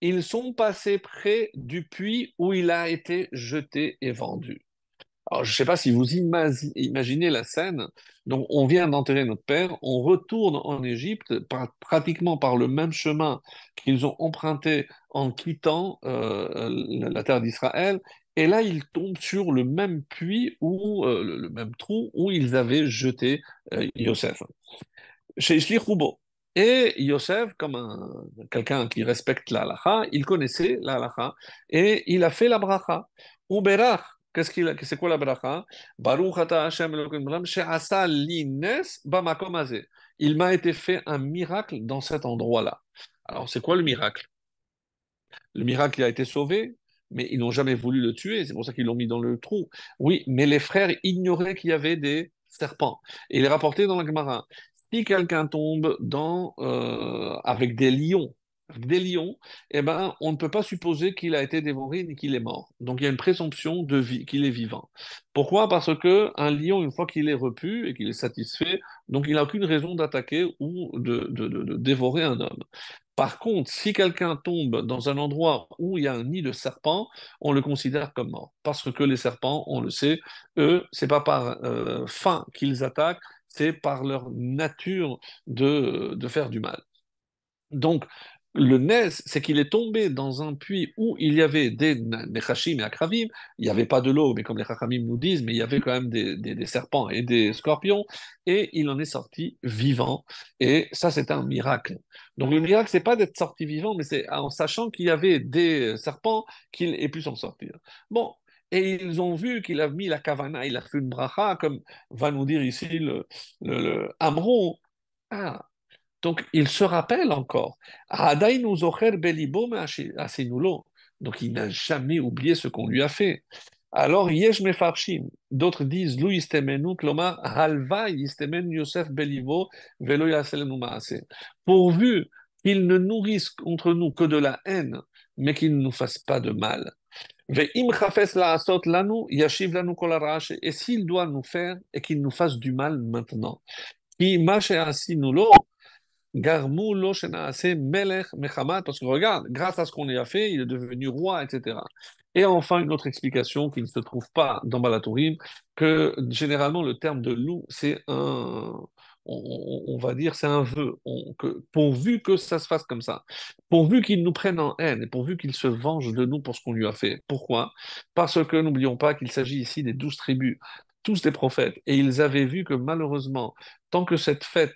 ils sont passés près du puits où il a été jeté et vendu. Alors, je ne sais pas si vous imaginez la scène. Donc, on vient d'enterrer notre père, on retourne en Égypte pratiquement par le même chemin qu'ils ont emprunté en quittant euh, la terre d'Israël. Et là, ils tombent sur le même puits ou euh, le, même trou où ils avaient jeté euh, Yosef. Chez Ishli Et Yosef, comme quelqu'un qui respecte la il connaissait la et il a fait la bracha. Uberach, Qu'est-ce qu'il c'est quoi la bracha? Il m'a été fait un miracle dans cet endroit-là. Alors, c'est quoi le miracle? Le miracle, il a été sauvé, mais ils n'ont jamais voulu le tuer, c'est pour ça qu'ils l'ont mis dans le trou. Oui, mais les frères ignoraient qu'il y avait des serpents. Et il est rapporté dans la Gemara. Si quelqu'un tombe dans, euh, avec des lions, des lions, eh ben, on ne peut pas supposer qu'il a été dévoré ni qu'il est mort. Donc il y a une présomption de vie qu'il est vivant. Pourquoi? Parce que un lion, une fois qu'il est repu et qu'il est satisfait, donc il n'a aucune raison d'attaquer ou de, dévorer un homme. Par contre, si quelqu'un tombe dans un endroit où il y a un nid de serpents, on le considère comme mort. Parce que les serpents, on le sait, eux, c'est pas par euh, faim qu'ils attaquent, c'est par leur nature de faire du mal. Donc, le Nes, c'est qu'il est tombé dans un puits où il y avait des Nechashim et Akravim. Il n'y avait pas de l'eau, mais comme les Chachamim nous disent, mais il y avait quand même des, serpents et des scorpions. Et il en est sorti vivant. Et ça, c'est un miracle. Donc le miracle, c'est pas d'être sorti vivant, mais c'est en sachant qu'il y avait des serpents qu'il ait pu s'en sortir. Bon, et ils ont vu qu'il a mis la kavana, il a fait une bracha, comme va nous dire ici le, le, le Amron. Ah, donc, il se rappelle encore. Donc, il n'a jamais oublié ce qu'on lui a fait. Alors, Yesh Mefarshim, d'autres disent, Louis Istemenu, Klomar, Halva Istemen Yosef Belivo, Velo. Pourvu qu'il ne nourrisse contre nous que de la haine, mais qu'il ne nous fasse pas de mal. Et s'il doit nous faire, et qu'il nous fasse du mal maintenant. Garmou Melech Mechamat, parce que regarde, grâce à ce qu'on lui a fait, il est devenu roi, etc. Et enfin, une autre explication qui ne se trouve pas dans Balatourim, que généralement le terme de loup, c'est un, on, va dire, c'est un vœu, que, pourvu que ça se fasse comme ça, pourvu qu'il nous prenne en haine et pourvu qu'il se venge de nous pour ce qu'on lui a fait. Pourquoi? Parce que n'oublions pas qu'il s'agit ici des douze tribus, tous des prophètes, et ils avaient vu que malheureusement, tant que cette fête,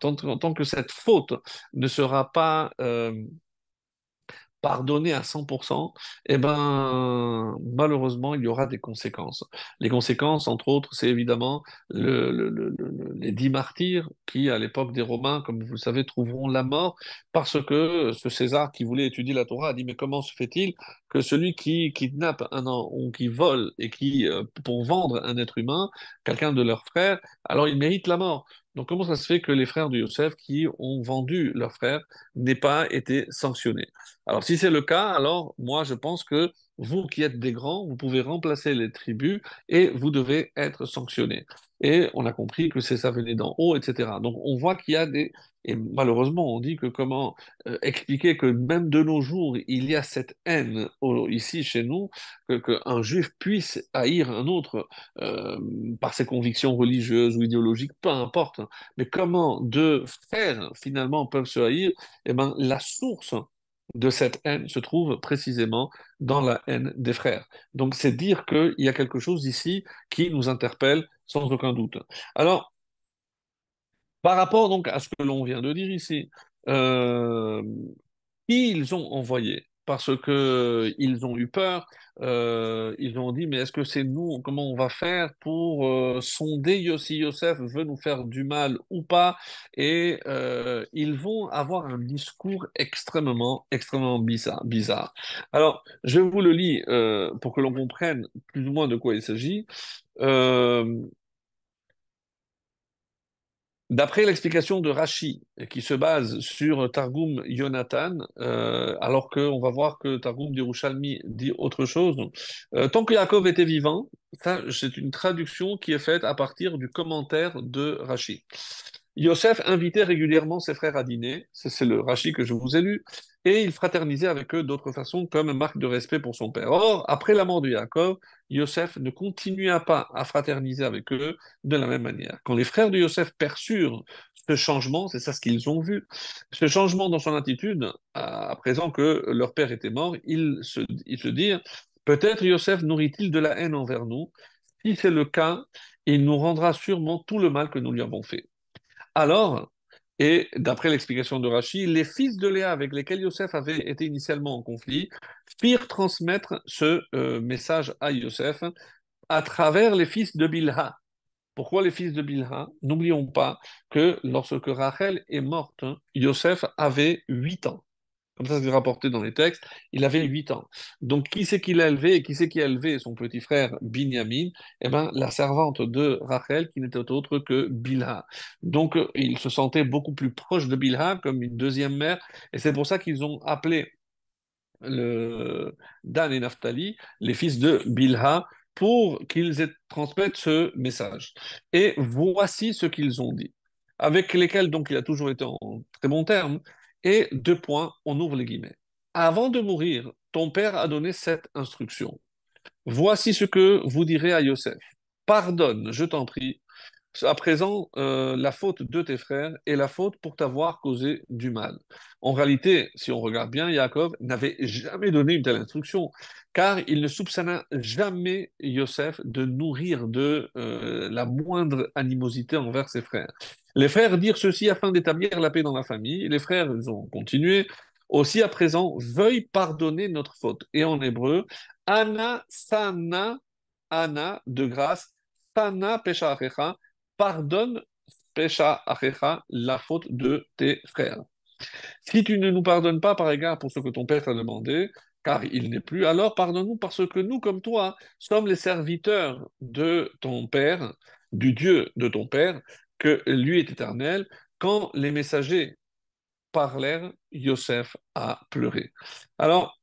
tant, tant que cette faute ne sera pas euh, pardonner à 100%, eh ben, malheureusement, il y aura des conséquences. Les conséquences, entre autres, c'est évidemment le- le- le- le- les dix martyrs qui, à l'époque des Romains, comme vous le savez, trouveront la mort parce que ce César qui voulait étudier la Torah a dit, mais comment se fait-il que celui qui kidnappe un ou qui vole et qui, euh, pour vendre un être humain, quelqu'un de leurs frères, alors il mérite la mort. Donc comment ça se fait que les frères de Yosef qui ont vendu leur frère n'aient pas été sanctionnés? Alors, si c'est le cas, alors moi, je pense que vous qui êtes des grands, vous pouvez remplacer les tribus et vous devez être sanctionnés. Et on a compris que c'est ça venait d'en haut, etc. Donc, on voit qu'il y a des... Et malheureusement, on dit que comment euh, expliquer que même de nos jours, il y a cette haine ici chez nous, qu'un juif puisse haïr un autre euh, par ses convictions religieuses ou idéologiques, peu importe. Mais comment deux frères, finalement, peuvent se haïr? Eh ben, la source de cette haine se trouve précisément dans la haine des frères. Donc c'est dire qu'il y a quelque chose ici qui nous interpelle sans aucun doute. Alors, par rapport donc à ce que l'on vient de dire ici, euh, ils ont envoyé parce que ils ont eu peur. euh, ils ont dit, mais est-ce que c'est nous, comment on va faire pour euh, sonder Yossi Yosef veut nous faire du mal ou pas? Et euh, ils vont avoir un discours extrêmement, extrêmement bizarre. Alors, je vous le lis pour que l'on comprenne plus ou moins de quoi il s'agit. D'après l'explication de Rashi, qui se base sur Targum Yonatan, euh, alors qu'on va voir que Targum d'Yerushalmi dit autre chose, euh, tant que Yaakov était vivant, ça c'est une traduction qui est faite à partir du commentaire de Rashi. Yosef invitait régulièrement ses frères à dîner, c'est le Rashi que je vous ai lu, et il fraternisait avec eux d'autres façons comme marque de respect pour son père. Or, après la mort de Yaakov, Yosef ne continua pas à fraterniser avec eux de la même manière. Quand les frères de Yosef perçurent ce changement, c'est ça ce qu'ils ont vu, ce changement dans son attitude, à présent que leur père était mort, ils se, ils se dirent, peut-être Yosef nourrit-il de la haine envers nous. Si c'est le cas, il nous rendra sûrement tout le mal que nous lui avons fait. Alors, et d'après l'explication de Rachi, les fils de Léa avec lesquels Yosef avait été initialement en conflit firent transmettre ce euh, message à Yosef à travers les fils de Bilha. Pourquoi les fils de Bilha? N'oublions pas que lorsque Rachel est morte, Yosef avait 8 ans. Comme ça, c'est rapporté dans les textes. Il avait 8 ans. Donc, qui c'est qui l'a élevé et qui c'est qui a élevé son petit frère Binyamin? Eh bien, la servante de Rachel, qui n'était autre que Bilha. Donc, euh, il se sentait beaucoup plus proche de Bilha, comme une deuxième mère. Et c'est pour ça qu'ils ont appelé le Dan et Naphtali, les fils de Bilha, pour qu'ils transmettent ce message. Et voici ce qu'ils ont dit, avec lesquels donc il a toujours été en très bon terme. Et deux points, on ouvre les guillemets. Avant de mourir, ton père a donné cette instruction. Voici ce que vous direz à Yosef. Pardonne, je t'en prie, à présent, euh, la faute de tes frères est la faute pour t'avoir causé du mal. En réalité, si on regarde bien, Yaakov n'avait jamais donné une telle instruction, car il ne soupçonna jamais Yosef de nourrir de euh, la moindre animosité envers ses frères. Les frères dirent ceci afin d'établir la paix dans la famille. Les frères, ont continué. Aussi à présent, veuille pardonner notre faute. Et en hébreu, Anna sana, Anna de grâce, sana pesha pardonne Pesha Achecha, la faute de tes frères. Si tu ne nous pardonnes pas par égard pour ce que ton père t'a demandé, car il n'est plus, alors pardonne-nous parce que nous, comme toi, sommes les serviteurs de ton père, du Dieu de ton père, que lui est éternel. Quand les messagers parlèrent, Yosef a pleuré. Alors,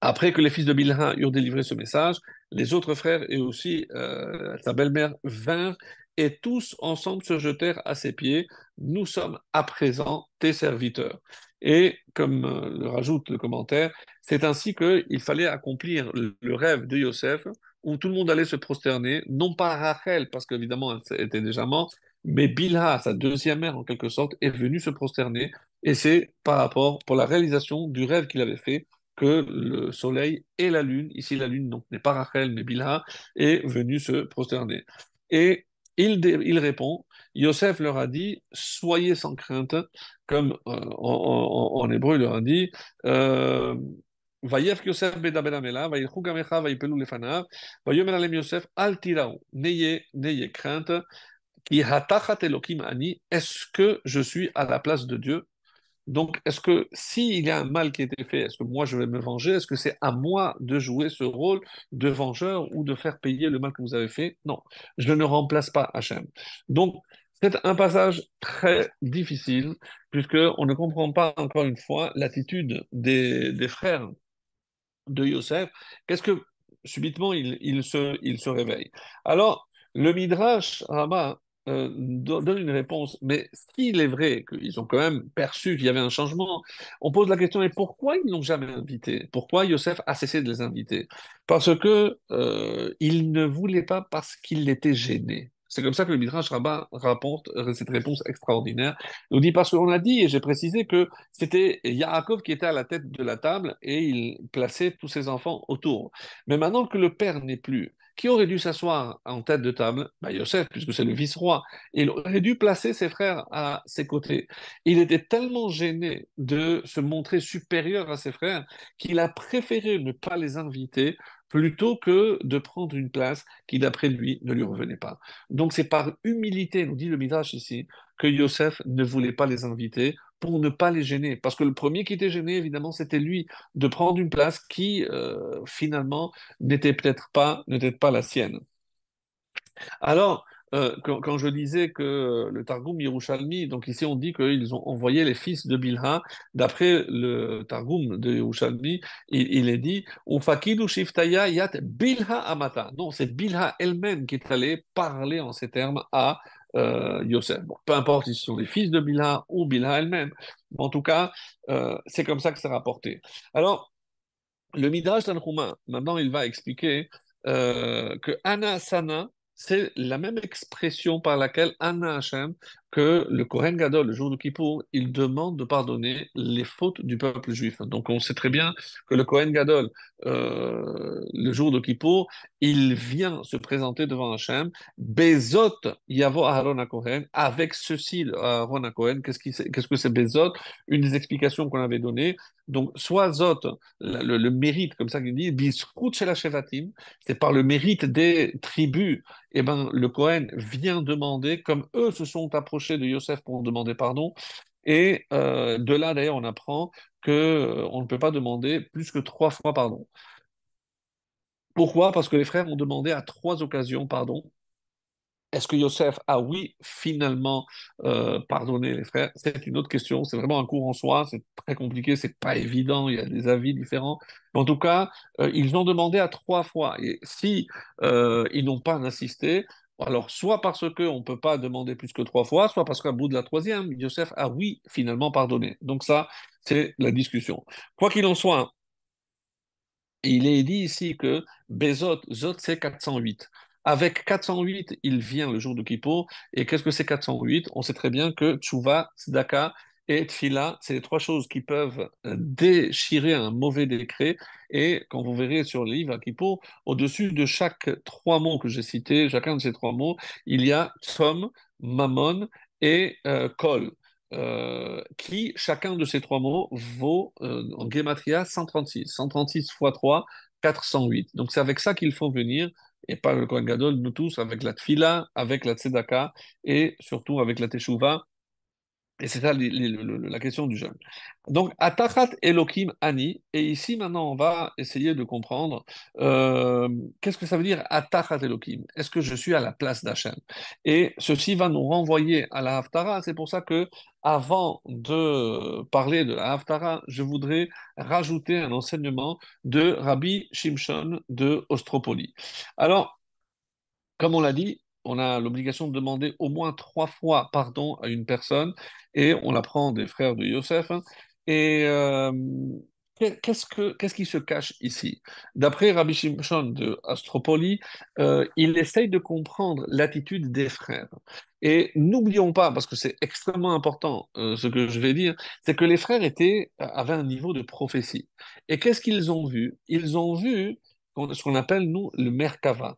après que les fils de Bilha eurent délivré ce message, les autres frères et aussi euh, sa belle-mère vinrent et tous ensemble se jetèrent à ses pieds. Nous sommes à présent tes serviteurs. Et comme euh, le rajoute le commentaire, c'est ainsi qu'il fallait accomplir le rêve de Yosef, où tout le monde allait se prosterner, non pas Rachel, parce qu'évidemment elle était déjà morte, mais Bilha, sa deuxième mère en quelque sorte, est venue se prosterner, et c'est par rapport, pour la réalisation du rêve qu'il avait fait, que le soleil et la lune, ici la lune donc n'est pas Rachel, mais Bilha, est venu se prosterner. Et il, il répond, Yosef leur a dit, soyez sans crainte, comme euh, en, en, hébreu il leur a dit, euh, Yosef Yosef al n'ayez crainte, est-ce que je suis à la place de Dieu? Donc, est-ce que s'il y a un mal qui a été fait, est-ce que moi je vais me venger? Est-ce que c'est à moi de jouer ce rôle de vengeur ou de faire payer le mal que vous avez fait? Non, je ne remplace pas Hachem. Donc, c'est un passage très difficile, puisqu'on ne comprend pas encore une fois l'attitude des, des, frères de Yosef. Qu'est-ce que subitement il, se, il réveille? Alors, le Midrash Rama euh, donne une réponse. Mais s'il est vrai qu'ils ont quand même perçu qu'il y avait un changement, on pose la question, et pourquoi ils n'ont jamais invité? Pourquoi Yosef a cessé de les inviter? Parce que euh, il ne voulait pas, parce qu'il était gêné. C'est comme ça que le Midrash Rabbah rapporte euh, cette réponse extraordinaire. Il nous dit parce qu'on a dit, et j'ai précisé que c'était Yaakov qui était à la tête de la table et il plaçait tous ses enfants autour. Mais maintenant que le père n'est plus, qui aurait dû s'asseoir en tête de table? Bah, Yosef, puisque c'est le vice-roi. Il aurait dû placer ses frères à ses côtés. Il était tellement gêné de se montrer supérieur à ses frères qu'il a préféré ne pas les inviter plutôt que de prendre une place qui, d'après lui, ne lui revenait pas. Donc c'est par humilité, nous dit le Midrash ici, que Yosef ne voulait pas les inviter pour ne pas les gêner. Parce que le premier qui était gêné, évidemment, c'était lui, de prendre une place qui, euh, finalement, n'était peut-être pas, pas la sienne. Alors, euh, quand, je disais que le Targum Yerushalmi, donc ici on dit qu'ils ont envoyé les fils de Bilha, d'après le Targum de Yerushalmi, il, est dit shiftaya yat Bilha amata. Non, c'est Bilha elle-même qui est allée parler en ces termes à euh, Yosef. Bon, peu importe si ce sont les fils de Bilha ou Bilha elle-même, en tout cas, c'est comme ça que c'est rapporté. Alors, le Midrash Tanhuma, maintenant il va expliquer que Anna Sana, c'est la même expression par laquelle Anna Hashem, que le Kohen Gadol, le jour de Kippour, il demande de pardonner les fautes du peuple juif. Donc on sait très bien que le Kohen Gadol, euh, le jour de Kippour, il vient se présenter devant Hachem, Bezot Yavo Aaron Kohen, avec ceci Aaron. Qu'est-ce, que c'est Bezot? Une des explications qu'on avait données. Donc, soit Zot, le, mérite, comme ça qu'il dit, Biskut Shevatim, c'est par le mérite des tribus, et eh ben, le Kohen vient demander, comme eux se sont approchés de Yosef pour demander pardon, et euh, de là, d'ailleurs, on apprend qu'on euh, ne peut pas demander plus que trois fois pardon. Pourquoi? Parce que les frères ont demandé à trois occasions pardon. Est-ce que Yosef a, oui, finalement euh, pardonné les frères? C'est une autre question. C'est vraiment un cours en soi. C'est très compliqué. C'est pas évident. Il y a des avis différents. En tout cas, ils ont demandé à trois fois. Et si ils n'ont pas insisté, alors soit parce qu'on ne peut pas demander plus que trois fois, soit parce qu'à bout de la troisième, Yosef a, oui, finalement pardonné. Donc ça, c'est la discussion. Quoi qu'il en soit, il est dit ici que Bezot, Zot, c'est 408. Avec 408, il vient le jour de Kippour. Et qu'est-ce que c'est 408 On sait très bien que Tchouva, Tzedaka et Tfila, c'est les trois choses qui peuvent euh, déchirer un mauvais décret. Et quand vous verrez sur le livre à au-dessus de chaque trois mots que j'ai cités, chacun de ces trois mots, il y a Tzom, Mammon et euh, Kol. Euh, qui, chacun de ces trois mots, vaut en Gematria 136. 136 fois 3, 408. Donc c'est avec ça qu'il faut venir et pas le Kohen Gadol, nous tous, avec la Tfila, avec la Tzedaka et surtout avec la Teshuvah. Et c'est ça la question du jeûne. Donc, Atachat Elohim Ani, et ici maintenant on va essayer de comprendre euh, qu'est-ce que ça veut dire Atachat Elohim? Est-ce que je suis à la place d'Hachem? Et ceci va nous renvoyer à la Haftara. C'est pour ça que avant de parler de la Haftara, je voudrais rajouter un enseignement de Rabbi Shimshon de Ostropoli. Alors, comme on l'a dit, on a l'obligation de demander au moins trois fois pardon à une personne, et on apprend des frères de Yosef. hein. Et euh, qu'est-ce que, qu'est-ce qui se cache ici? D'après Rabbi Shimshon de Astropoli, euh, il essaye de comprendre l'attitude des frères. Et n'oublions pas, parce que c'est extrêmement important euh, ce que je vais dire, c'est que les frères étaient, avaient un niveau de prophétie. Et qu'est-ce qu'ils ont vu? Ils ont vu ce qu'on appelle, nous, le Merkava.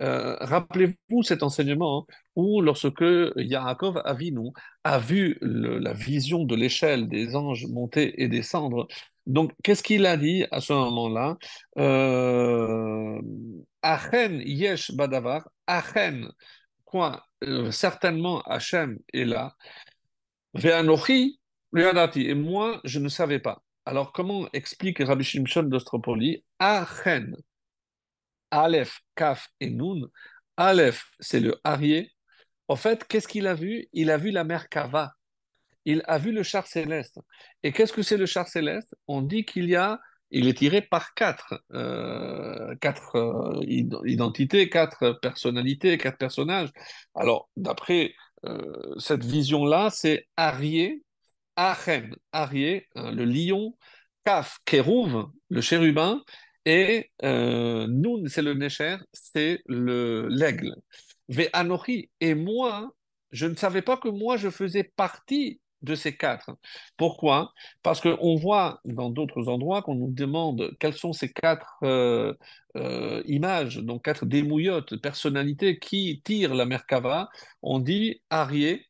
Euh, rappelez-vous cet enseignement hein, où lorsque Yaakov Avinu a vu la vision de l'échelle des anges monter et descendre, donc qu'est-ce qu'il a dit à ce moment-là? Euh, Achen yesh badavar, Achen, quoi? Euh, certainement Hachem est là, Ve'anochi et moi je ne savais pas. Alors comment explique Rabbi Shimshon d'Ostropoli? Achen Aleph, Kaf et Nun. Aleph, c'est le Arié. En fait, qu'est-ce qu'il a vu? Il a vu la mer Kava. Il a vu le char céleste. Et qu'est-ce que c'est le char céleste? On dit qu'il y a, il est tiré par quatre, euh, quatre euh, id- identités, quatre personnalités, quatre personnages. Alors, d'après euh, cette vision-là, c'est Arié, Achem, Arié, le lion, Kaf, Kérouv, le chérubin, et euh, c'est le Nécher, c'est le l'aigle. Ve'anochi, et moi, je ne savais pas que moi, je faisais partie de ces quatre. Pourquoi? Parce qu'on voit dans d'autres endroits qu'on nous demande quelles sont ces quatre euh, euh, images, donc quatre démouillottes, personnalités qui tirent la Merkava. On dit Arié,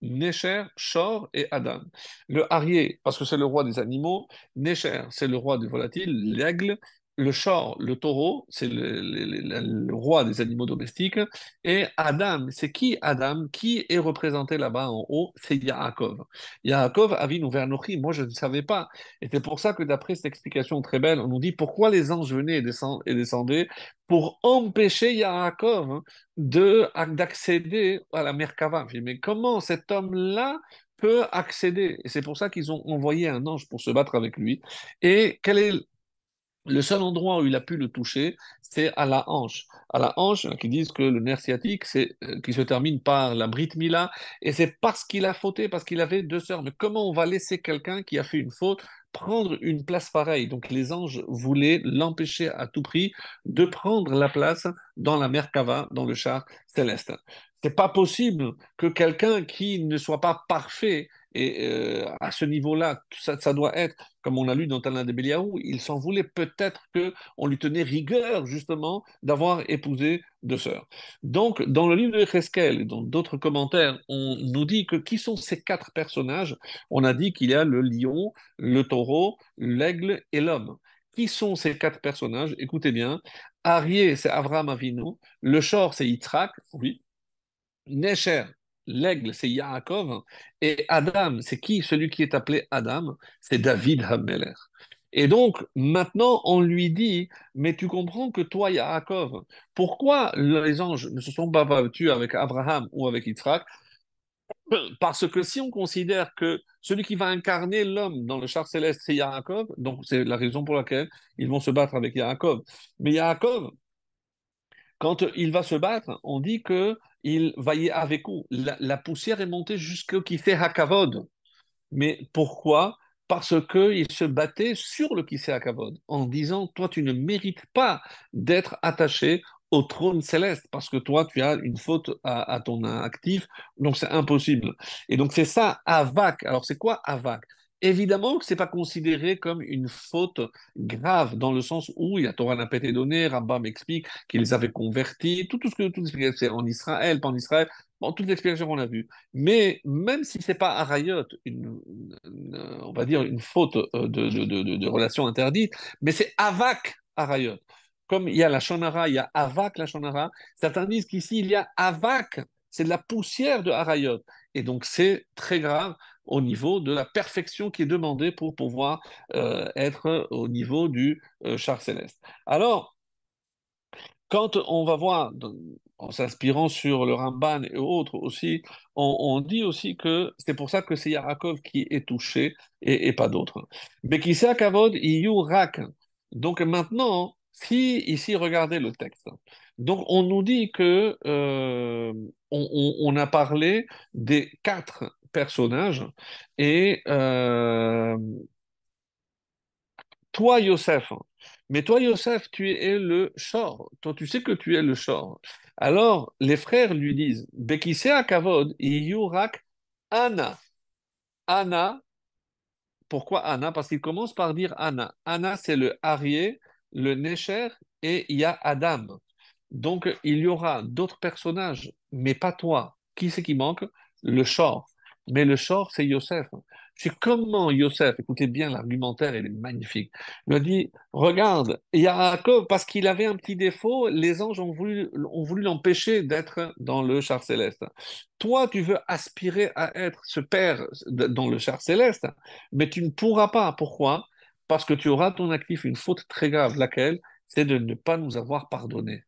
Nécher, Shor et Adam. Le Arié, parce que c'est le roi des animaux. Nécher, c'est le roi des volatiles, l'aigle. Le Shor, le taureau, c'est le, roi des animaux domestiques. Et Adam, c'est qui Adam? Qui est représenté là-bas en haut? C'est Yaakov. Yaakov, Avinu Vernochi, moi je ne savais pas. Et c'est pour ça que d'après cette explication très belle, on nous dit pourquoi les anges venaient et descend- et descendaient pour empêcher Yaakov de, d'accéder à la Merkava. Mais comment cet homme-là peut accéder? Et c'est pour ça qu'ils ont envoyé un ange pour se battre avec lui. Et quel est le seul endroit où il a pu le toucher, c'est à la hanche. À la hanche, a qui disent que le nerf sciatique, c'est euh, qui se termine par la Brit Mila, et c'est parce qu'il a fauté, parce qu'il avait deux sœurs. Mais comment on va laisser quelqu'un qui a fait une faute prendre une place pareille? Donc les anges voulaient l'empêcher à tout prix de prendre la place dans la Merkava, dans le char céleste. C'est pas possible que quelqu'un qui ne soit pas parfait et euh, à ce niveau-là, ça, doit être comme on a lu dans Talmud de Béliaou, il s'en voulait peut-être que on lui tenait rigueur justement d'avoir épousé deux sœurs. Donc, dans le livre de Cheskel et dans d'autres commentaires, on nous dit que qui sont ces quatre personnages? On a dit qu'il y a le lion, le taureau, l'aigle et l'homme. Qui sont ces quatre personnages? Écoutez bien. Arié, c'est Avraham Avinu. Le Shor, c'est Yitzhak, oui. Necher, l'aigle, c'est Yaakov. Et Adam, c'est qui? Celui qui est appelé Adam, c'est David Hameler. Et donc, maintenant, on lui dit, mais tu comprends que toi, Yaakov, pourquoi les anges ne se sont pas battus avec Abraham ou avec Yitzhak? Parce que si on considère que celui qui va incarner l'homme dans le char céleste, c'est Yaakov, donc c'est la raison pour laquelle ils vont se battre avec Yaakov. Mais Yaakov, quand il va se battre, on dit que il va y avec où? La, poussière est montée jusqu'au fait Hakavod. Mais pourquoi? Parce qu'il se battait sur le Kisei Hakavod, en disant Toi, tu ne mérites pas d'être attaché au trône céleste, parce que toi, tu as une faute à, à ton actif, donc c'est impossible. Et donc, c'est ça, Avak. Alors, c'est quoi Avak? Évidemment que ce n'est pas considéré comme une faute grave, dans le sens où il y a Torah n'a pas été donné, Rambam explique qu'il les avait convertis, tout, tout ce que tout c'est en Israël, pas en Israël, bon, toute qu'on a vue. Mais même si c'est pas Arayot, une, une, on va dire une faute euh, de, relation interdite, mais c'est Avak Arayot. Comme il y a la Shonara, il y a Avak la Shonara, certains disent qu'ici il y a Avak, c'est de la poussière de Arayot. Et donc c'est très grave au niveau de la perfection qui est demandée pour pouvoir euh, être au niveau du euh, char céleste. Alors, quand on va voir, en s'inspirant sur le Ramban et autres aussi, on, dit aussi que c'est pour ça que c'est Yaakov qui est touché et, pas d'autres. Sait Kavod, Rak. Donc maintenant, si ici, regardez le texte. Donc, on nous dit que euh, on- on a parlé des quatre personnages et euh, toi, Yosef, mais toi, Yosef, tu es le Shor. Toi, tu sais que tu es le Shor. Alors, les frères lui disent, Bekisea Kavod, Yurak Anna. Anna, pourquoi Anna? Parce qu'il commence par dire Anna. Anna, c'est le Arié, le Necher et il y a Adam. Donc, il y aura d'autres personnages, mais pas toi. Qui c'est qui manque? Le Shor. Mais le Shor, c'est Yosef. C'est comment Yosef, écoutez bien l'argumentaire, il est magnifique. Il a dit, regarde, Yaakov, parce qu'il avait un petit défaut, les anges ont voulu, ont voulu l'empêcher d'être dans le char céleste. Toi, tu veux aspirer à être ce père dans le char céleste, mais tu ne pourras pas. Pourquoi? Parce que tu auras ton actif une faute très grave, laquelle? C'est de ne pas nous avoir pardonné.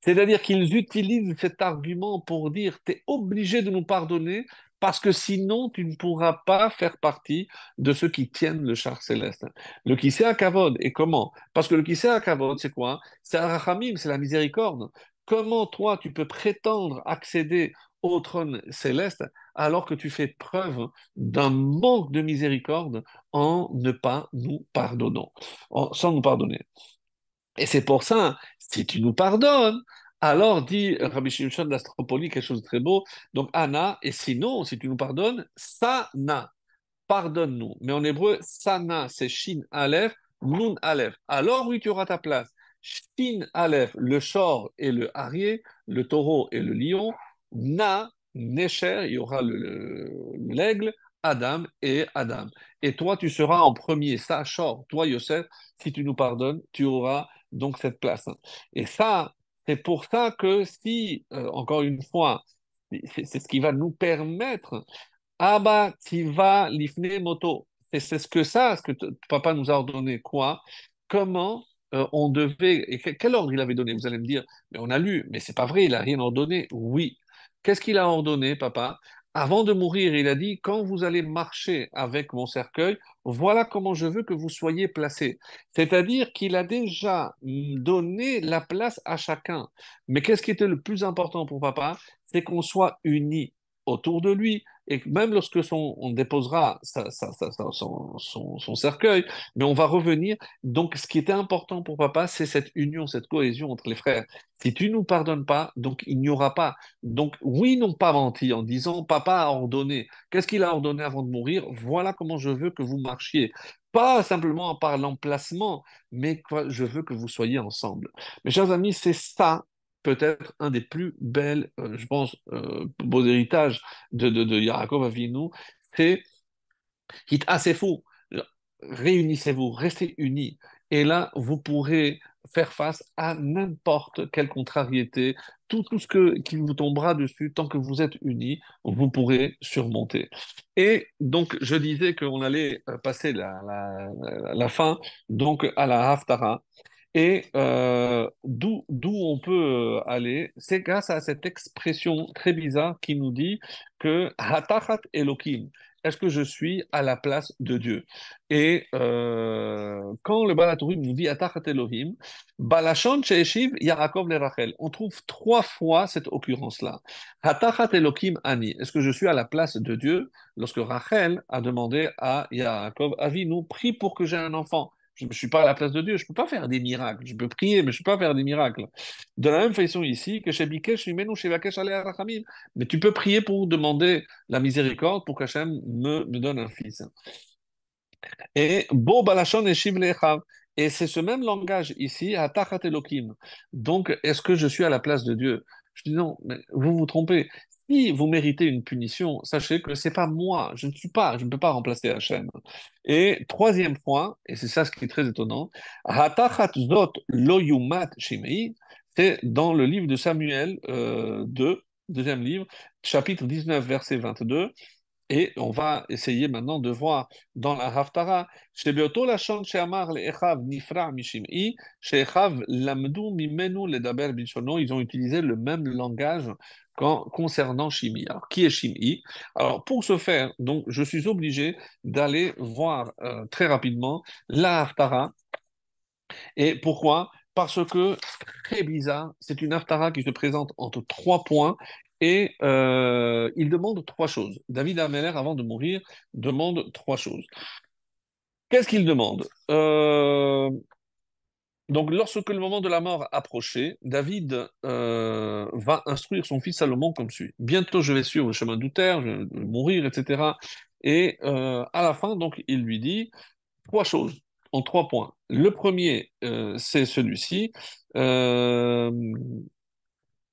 C'est-à-dire qu'ils utilisent cet argument pour dire tu es obligé de nous pardonner parce que sinon tu ne pourras pas faire partie de ceux qui tiennent le char céleste. Le Kisea Kavod, et comment? Parce que le Kisea Kavod, c'est quoi? C'est un Rachamim, c'est la miséricorde. Comment toi tu peux prétendre accéder au trône céleste alors que tu fais preuve d'un manque de miséricorde en ne pas nous pardonnant, sans nous pardonner et c'est pour ça, si tu nous pardonnes, alors dit Rabbi Shimshon d'Astropoli quelque chose de très beau. Donc, Anna, et sinon, si tu nous pardonnes, Sana, pardonne-nous. Mais en hébreu, Sana, c'est Shin Aleph, Nun Aleph. Alors, oui, tu auras ta place. Shin Aleph, le shor et le arié, le taureau et le lion. Na, Nesher, il y aura le- le- l'aigle, Adam et Adam. Et toi, tu seras en premier, ça. Toi, Yosef, si tu nous pardonnes, tu auras donc cette place. Et ça, c'est pour ça que si, euh, encore une fois, c'est ce qui va nous permettre Abba Tiva Lifne Moto. Et c'est ce que ça, ce que papa nous a ordonné. Quoi? Comment euh, on devait. Et que- quel ordre il avait donné? Vous allez me dire, mais on a lu, mais c'est pas vrai, il a rien ordonné. Oui. Qu'est-ce qu'il a ordonné, papa? Avant de mourir, il a dit, quand vous allez marcher avec mon cercueil, voilà comment je veux que vous soyez placés. C'est-à-dire qu'il a déjà donné la place à chacun. Mais qu'est-ce qui était le plus important pour papa? C'est qu'on soit unis autour de lui et même lorsque son, on déposera sa- son, son- cercueil, mais on va revenir. Donc, ce qui était important pour papa, c'est cette union, cette cohésion entre les frères. Si tu nous pardonnes pas, donc il n'y aura pas. Donc, oui, ils n'ont pas menti en disant papa a ordonné. Qu'est-ce qu'il a ordonné avant de mourir? Voilà comment je veux que vous marchiez. Pas simplement par l'emplacement, mais je veux que vous soyez ensemble. Mes chers amis, c'est ça peut-être un des plus belles, euh, je pense, euh, beaux héritages de, de, de Yaakov Avinu, c'est c'est fou. Réunissez-vous, restez unis. Et là, vous pourrez faire face à n'importe quelle contrariété, tout, tout ce que, qui vous tombera dessus, tant que vous êtes unis, vous pourrez surmonter. Et donc, je disais qu'on allait euh, passer la, la, la fin donc à la Haftara. Et euh, d'où on peut euh, aller, c'est grâce à cette expression très bizarre qui nous dit que Hatachat Elohim, est-ce que je suis à la place de Dieu? Et euh, quand le Balatourim nous dit Hatachat Elohim, Balashon Sheeshiv Yaakov le Rachel, on trouve trois fois cette occurrence-là. Hatachat Elohim Ani, est-ce que je suis à la place de Dieu? Lorsque Rachel a demandé à Yaakov, Avinu, prie pour que j'ai un enfant? Je ne suis pas à la place de Dieu, je ne peux pas faire des miracles. Je peux prier, mais je ne peux pas faire des miracles. De la même façon ici, que chez Bikesh, chez Rachamim. Mais tu peux prier pour demander la miséricorde pour qu'Hachem me, me donne un fils. Et Bo Balashon et. Et c'est ce même langage ici, Atachat Elohim. Donc, est-ce que je suis à la place de Dieu? Je dis non, mais vous vous trompez. Si vous méritez une punition, sachez que c'est pas moi, je ne suis pas, je ne peux pas remplacer Hachem. Et troisième point, et c'est ça ce qui est très étonnant, Hatachat Zot Lo Yumat Shimei, c'est dans le livre de Samuel euh, 2, deuxième livre, chapitre 19, verset 22. Et on va essayer maintenant de voir dans la Haftara, she'amar nifra mishim'i, she'echav lamdu mimenu ledaber bilshono, ils ont utilisé le même langage concernant Shim'i. Alors, qui est Shim'i? Alors, pour ce faire, donc, je suis obligé d'aller voir euh, très rapidement la Haftara. Et pourquoi? parce que, très bizarre, c'est une Haftara qui se présente entre trois points et euh, il demande trois choses. David Ameller, avant de mourir, demande trois choses. Qu'est-ce qu'il demande? Euh, Donc, lorsque le moment de la mort approchait, David euh, va instruire son fils Salomon comme suit. Bientôt, je vais suivre le chemin d'Outer, je vais mourir, etc. Et à la fin, donc, il lui dit trois choses en trois points. Le premier, c'est celui-ci.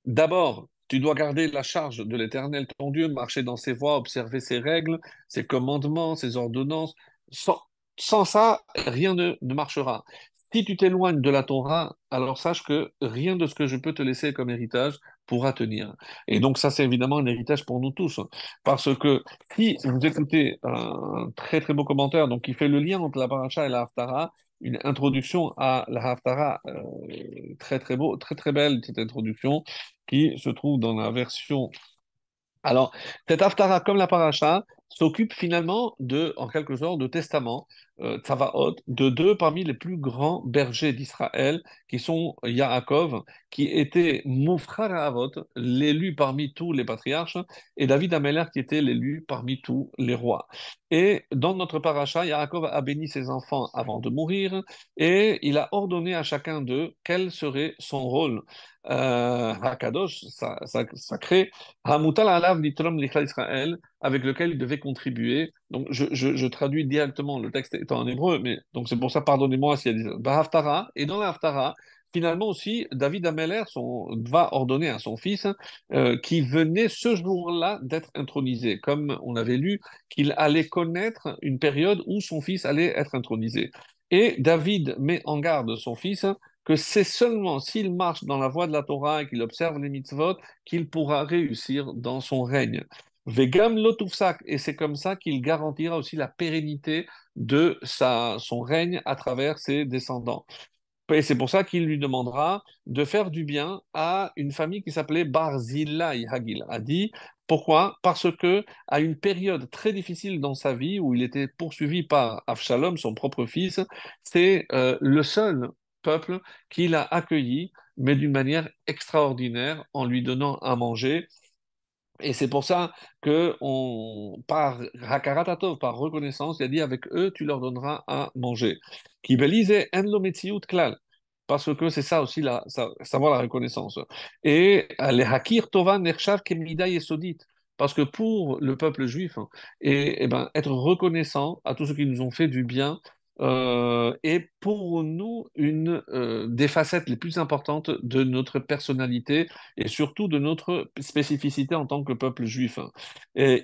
D'abord, tu dois garder la charge de l'Éternel, ton Dieu, marcher dans ses voies, observer ses règles, ses commandements, ses ordonnances. Sans, ça, rien ne, marchera. Si tu t'éloignes de la Torah, alors sache que rien de ce que je peux te laisser comme héritage pourra tenir. Et donc ça, c'est évidemment un héritage pour nous tous. Parce que si vous écoutez un très très beau commentaire donc, qui fait le lien entre la paracha et la haftara, une introduction à la Haftara, euh, très très beau, très très belle cette introduction qui se trouve dans la version. Alors, cette Haftara, comme la paracha, s'occupe finalement de, en quelque sorte, de testament, euh, de deux parmi les plus grands bergers d'Israël, qui sont Yaakov, qui était Moufrar Avot, l'élu parmi tous les patriarches, et David Ameller, qui était l'élu parmi tous les rois. Et dans notre paracha, Yaakov a béni ses enfants avant de mourir, et il a ordonné à chacun d'eux quel serait son rôle. Euh, Hakadosh, sacré, Hamutal Alav Nitrom Israël, avec lequel il devait contribuer. Donc, je, traduis directement le texte étant en hébreu, mais donc c'est pour ça, pardonnez-moi s'il y a des. Et dans la Haftara, finalement aussi, David Ameller va ordonner à son fils euh, qui venait ce jour-là d'être intronisé, comme on avait lu qu'il allait connaître une période où son fils allait être intronisé. Et David met en garde son fils que c'est seulement s'il marche dans la voie de la Torah et qu'il observe les mitzvot qu'il pourra réussir dans son règne. Vegam lotufsak, et c'est comme ça qu'il garantira aussi la pérennité de son règne à travers ses descendants. Et c'est pour ça qu'il lui demandera de faire du bien à une famille qui s'appelait Barzillai Hagil. A dit pourquoi? Parce que à une période très difficile dans sa vie où il était poursuivi par Avshalom, son propre fils, c'est euh, le seul peuple qu'il a accueilli, mais d'une manière extraordinaire en lui donnant à manger et c'est pour ça que on, par Hakaratatov, par reconnaissance, il a dit avec eux, tu leur donneras à manger. En klal. Parce que c'est ça aussi, la, savoir la reconnaissance. Et les hakir tova nershav kemida yesodit. Parce que pour le peuple juif, et, et ben, être reconnaissant à tous ceux qui nous ont fait du bien, euh, est pour nous une euh, des facettes les plus importantes de notre personnalité et surtout de notre spécificité en tant que peuple juif. Et,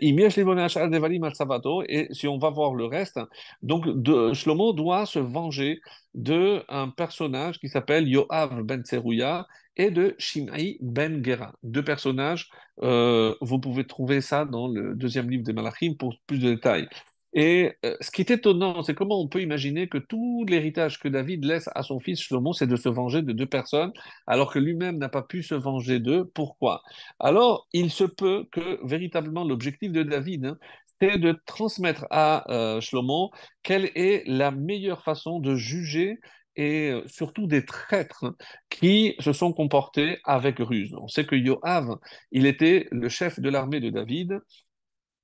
si on va voir le reste, donc de, Shlomo doit se venger de un personnage qui s'appelle Yoav ben Tserouya et de Shimei ben Gera. Deux personnages, euh, vous pouvez trouver ça dans le deuxième livre des Malachim pour plus de détails. Et euh, ce qui est étonnant, c'est comment on peut imaginer que tout l'héritage que David laisse à son fils Shlomo, c'est de se venger de deux personnes, alors que lui-même n'a pas pu se venger d'eux. Pourquoi? Alors, il se peut que véritablement l'objectif de David, hein, c'est de transmettre à euh, Shlomo quelle est la meilleure façon de juger et euh, surtout des traîtres qui se sont comportés avec ruse. On sait que Yoav, il était le chef de l'armée de David,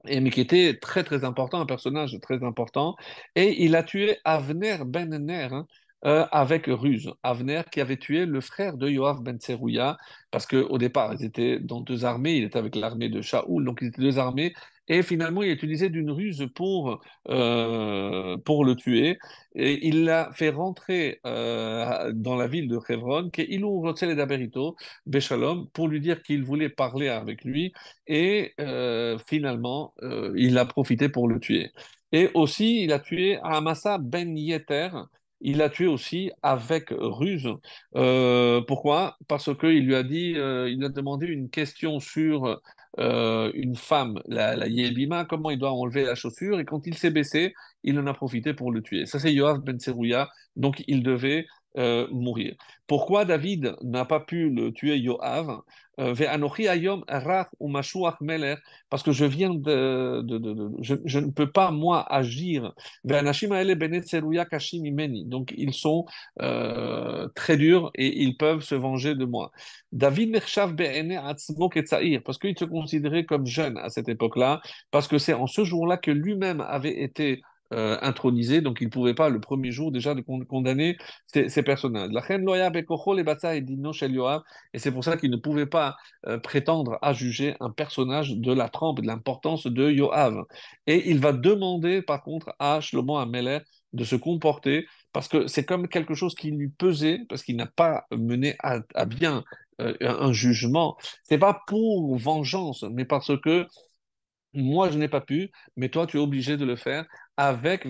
et, mais qui était très très important, un personnage très important, et il a tué Avner ben Ner hein, euh, avec ruse. Avner qui avait tué le frère de Yoav ben Tserouya, parce qu'au départ ils étaient dans deux armées, il était avec l'armée de Shaoul, donc ils étaient deux armées, et finalement, il a utilisé d'une ruse pour, euh, pour le tuer. Et il l'a fait rentrer euh, dans la ville de Hebron, qui est Daberito, Béchalom, pour lui dire qu'il voulait parler avec lui. Et euh, finalement, il a profité pour le tuer. Et aussi, il a tué Amasa Ben Yeter, il l'a tué aussi avec ruse. pourquoi? Parce qu'il lui a dit, il a demandé une question sur euh, une femme, la, la comment il doit enlever la chaussure, et quand il s'est baissé, il en a profité pour le tuer. Ça, c'est Yoav ben Serouya, donc il devait euh, mourir. Pourquoi David n'a pas pu le tuer Yoav? Euh, parce que je viens de, je, ne peux pas moi agir. Donc ils sont euh, très durs et ils peuvent se venger de moi. David parce qu'il se considérait comme jeune à cette époque-là, parce que c'est en ce jour-là que lui-même avait été euh, intronisé, donc il ne pouvait pas le premier jour déjà de condamner ces, ces personnages. Et c'est pour ça qu'il ne pouvait pas euh, prétendre à juger un personnage de la trempe, de l'importance de Yoav. Et il va demander par contre à Shlomo de se comporter parce que c'est comme quelque chose qui lui pesait, parce qu'il n'a pas mené à, à bien euh, un jugement. C'est pas pour vengeance, mais parce que moi, je n'ai pas pu, mais toi, tu es obligé de le faire avec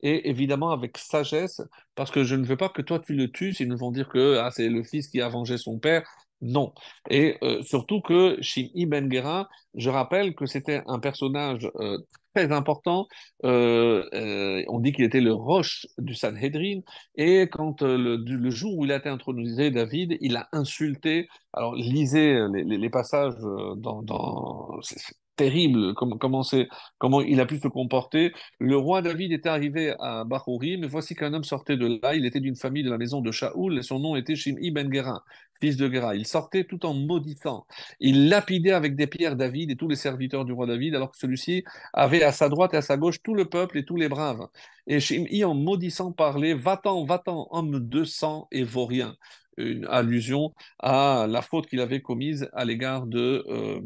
et évidemment avec sagesse, parce que je ne veux pas que toi tu le tues, ils nous vont dire que ah, c'est le fils qui a vengé son père. Non. Et euh, surtout que Shim'i Ben Gera, je rappelle que c'était un personnage euh, très important. Euh, on dit qu'il était le roche du Sanhedrin. Et quand le, jour où il a été intronisé, David, il a insulté. Alors, lisez les, passages dans terrible comment, comment, comment il a pu se comporter. Le roi David était arrivé à Bahouri, mais voici qu'un homme sortait de là. Il était d'une famille de la maison de Shaoul et son nom était Shim'i ben Gera, fils de Gera. Il sortait tout en maudissant. Il lapidait avec des pierres David et tous les serviteurs du roi David, alors que celui-ci avait à sa droite et à sa gauche tout le peuple et tous les braves. Et Shim'i, en maudissant, parlait Va-t'en, va-t'en, homme de sang et vaurien une allusion à la faute qu'il avait commise à l'égard de euh.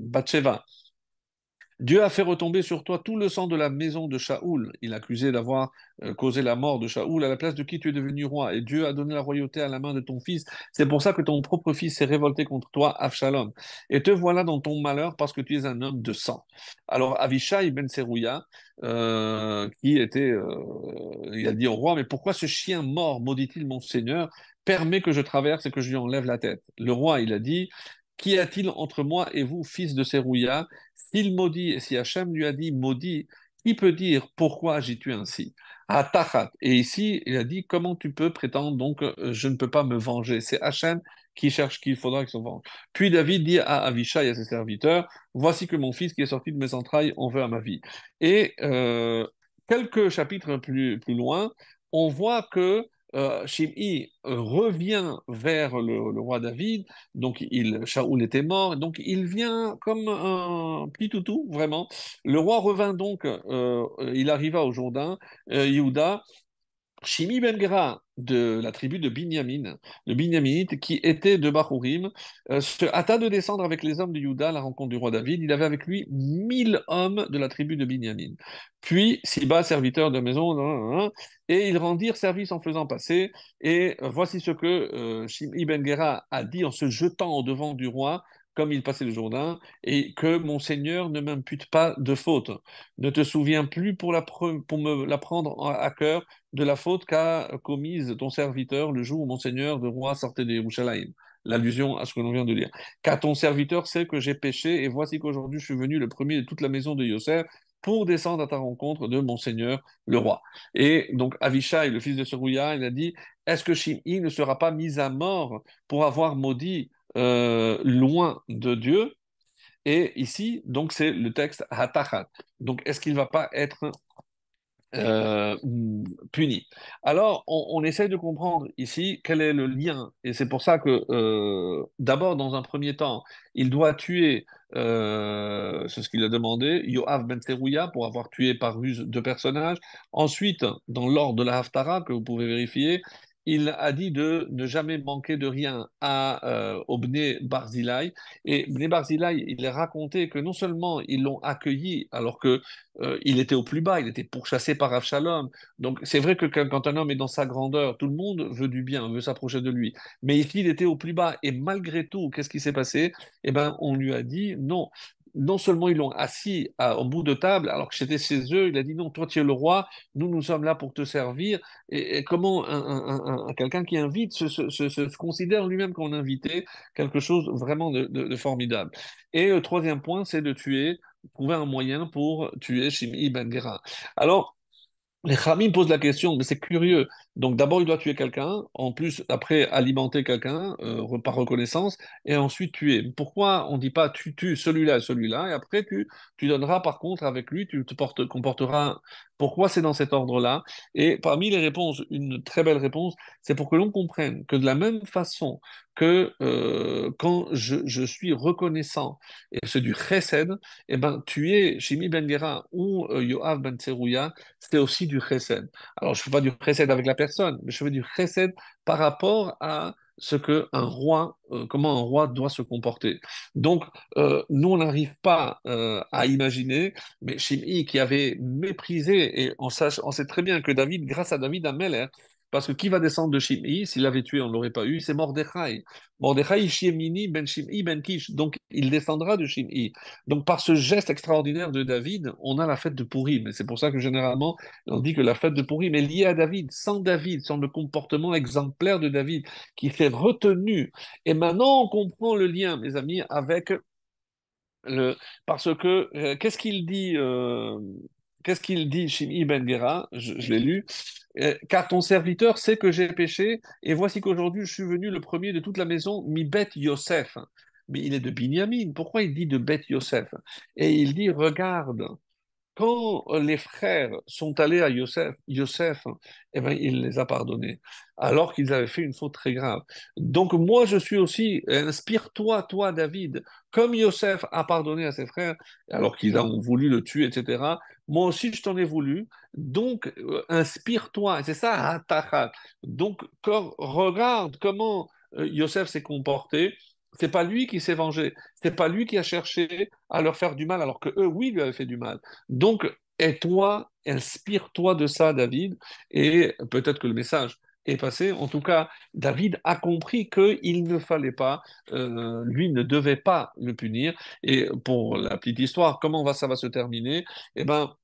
Dieu a fait retomber sur toi tout le sang de la maison de Shaoul. Il accusait d'avoir euh, causé la mort de Shaoul à la place de qui tu es devenu roi. Et Dieu a donné la royauté à la main de ton fils. C'est pour ça que ton propre fils s'est révolté contre toi, Avshalom. Et te voilà dans ton malheur parce que tu es un homme de sang. Alors Avishai ben Serouya, euh, qui était, euh, il a dit au roi, mais pourquoi ce chien mort, maudit-il mon Seigneur, permet que je traverse et que je lui enlève la tête Le roi, il a dit, Qu'y a-t-il entre moi et vous, fils de Serouya S'il maudit, et si Hachem lui a dit maudit, qui peut dire pourquoi agis-tu ainsi? Atachat. Et ici, il a dit comment tu peux prétendre donc euh, je ne peux pas me venger? C'est Hachem qui cherche qu'il faudra qu'il se venge. Puis David dit à Avishai à ses serviteurs Voici que mon fils qui est sorti de mes entrailles en veut à ma vie. Et euh, quelques chapitres plus, plus loin, on voit que euh, Shim'i revient vers le, roi David, donc il, Shaoul était mort, donc il vient comme un petit toutou, vraiment. Le roi revint donc, euh, il arriva au Jourdain, euh, Shimi Ben Gera de la tribu de Binyamin, le Binyaminite qui était de Bahurim, euh, se hâta de descendre avec les hommes de Juda à la rencontre du roi David. Il avait avec lui mille hommes de la tribu de Binyamin. Puis Siba, serviteur de maison, et ils rendirent service en faisant passer. Et voici ce que euh, Shimi Ben Gera a dit en se jetant au devant du roi comme il passait le Jourdain, et que mon Seigneur ne m'impute pas de faute. Ne te souviens plus pour, me la prendre à cœur de la faute qu'a commise ton serviteur le jour où mon Seigneur de roi sortait de Yerushalayim. L'allusion à ce que l'on vient de dire. Car ton serviteur sait que j'ai péché, et voici qu'aujourd'hui je suis venu le premier de toute la maison de Yosef pour descendre à ta rencontre de mon Seigneur le roi. Et donc Avishai, le fils de Serouya, il a dit, est-ce que Shim'i ne sera pas mis à mort pour avoir maudit euh, loin de Dieu. Et ici, donc, c'est le texte hatachat. Donc, est-ce qu'il ne va pas être euh, puni? Alors, on, on, essaie de comprendre ici quel est le lien. Et c'est pour ça que, euh, d'abord, dans un premier temps, il doit tuer, c'est ce qu'il a demandé, Yoav Ben Terouya, pour avoir tué par ruse deux personnages. Ensuite, dans l'ordre de la Haftara, que vous pouvez vérifier, il a dit de ne jamais manquer de rien à, euh, au. Et Barzilai, il a raconté que non seulement ils l'ont accueilli alors que euh, il était au plus bas, il était pourchassé par Avshalom. Donc c'est vrai que quand un homme est dans sa grandeur, tout le monde veut du bien, veut s'approcher de lui. Mais ici, il était au plus bas. Et malgré tout, qu'est-ce qui s'est passé? Eh ben, on lui a dit non, non seulement ils l'ont assis au bout de table, alors que j'étais chez eux, il a dit non, toi tu es le roi, nous nous sommes là pour te servir. Et, comment un, quelqu'un qui invite se, considère lui-même comme invité, quelque chose vraiment de, formidable. Et le troisième point, c'est de tuer, trouver un moyen pour tuer Shimi Ben Gera. Alors, les Khamim posent la question, mais c'est curieux, Donc d'abord, il doit tuer quelqu'un, en plus, après, alimenter quelqu'un euh, par reconnaissance, et ensuite tuer. Pourquoi on ne dit pas tu tues celui-là et celui-là, et après tu, tu donneras par contre avec lui, tu te portes, comporteras. Pourquoi c'est dans cet ordre-là? Et parmi les réponses, une très belle réponse, c'est pour que l'on comprenne que de la même façon que euh, quand je, je, suis reconnaissant, et c'est du chesed, eh ben, tuer Shimi Ben Gera ou euh, Yoav Ben Tserouya, c'est aussi du chesed. Alors, je ne fais pas du chesed avec la personne, mais je fais du chesed par rapport à ce que un roi, euh, comment un roi doit se comporter. Donc, euh, nous, on n'arrive pas euh, à imaginer, mais Shimi qui avait méprisé, et on sait très bien que David, grâce à David Ameller, parce que qui va descendre de Shimei S'il l'avait tué, on ne l'aurait pas eu. C'est Mordechai. Mordechai, Shimini, Ben Shimei, Ben Kish. Donc, il descendra de Shimei. Donc, par ce geste extraordinaire de David, on a la fête de Purim. Et c'est pour ça que généralement, on dit que la fête de Purim est liée à David. Sans David, sans le comportement exemplaire de David, qui fait retenu. Et maintenant, on comprend le lien, mes amis, avec le. Parce que, euh, qu'est-ce qu'il dit euh, Qu'est-ce qu'il dit, Shimei Ben Gera? Je, je l'ai lu. Euh, car ton serviteur sait que j'ai péché, et voici qu'aujourd'hui je suis venu le premier de toute la maison, mi Bet Yosef. Mais il est de Binyamin. Pourquoi il dit de Bet Yosef? Et il dit Regarde, quand les frères sont allés à Yosef, Yosef, eh ben, il les a pardonnés, alors qu'ils avaient fait une faute très grave. Donc moi, je suis aussi, inspire-toi, toi, David, comme Yosef a pardonné à ses frères, alors qu'ils ont voulu le tuer, etc. Moi aussi, je t'en ai voulu. Donc, euh, inspire-toi. C'est ça, Atachat. Donc, regarde comment euh, Yosef s'est comporté c'est pas lui qui s'est vengé, c'est pas lui qui a cherché à leur faire du mal, alors que eux, oui, lui avaient fait du mal. Donc, et toi, inspire-toi de ça, David, et peut-être que le message est passé. En tout cas, David a compris qu'il ne fallait pas, euh, lui ne devait pas le punir. Et pour la petite histoire, comment va, ça va se terminer? Eh ben,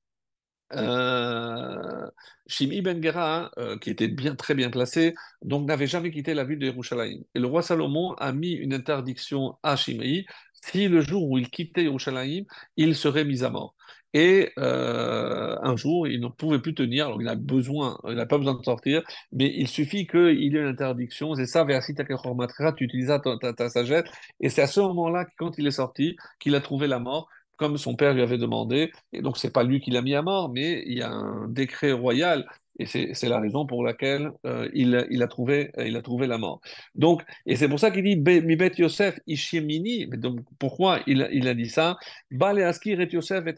euh, Shimi Ben Gera, euh, qui était bien, très bien placé, donc n'avait jamais quitté la ville de Yerushalayim. Et le roi Salomon a mis une interdiction à Shimei, si le jour où il quittait Yerushalayim, il serait mis à mort. Et euh, un jour, il ne pouvait plus tenir, il besoin, il n'a pas besoin de sortir, mais il suffit qu'il y ait une interdiction. C'est ça, tu utilises ta, ta sagesse. Et c'est à ce moment-là, quand il est sorti, qu'il a trouvé la mort comme son père lui avait demandé. Et donc, c'est pas lui qui l'a mis à mort, mais il y a un décret royal. Et c'est la raison pour laquelle euh, il, il, a trouvé, il a trouvé la mort. Donc, et c'est pour ça qu'il dit Mi bet Yosef ishiemini. Mais donc, pourquoi il, il a dit ça? Baleaskir et Yosef et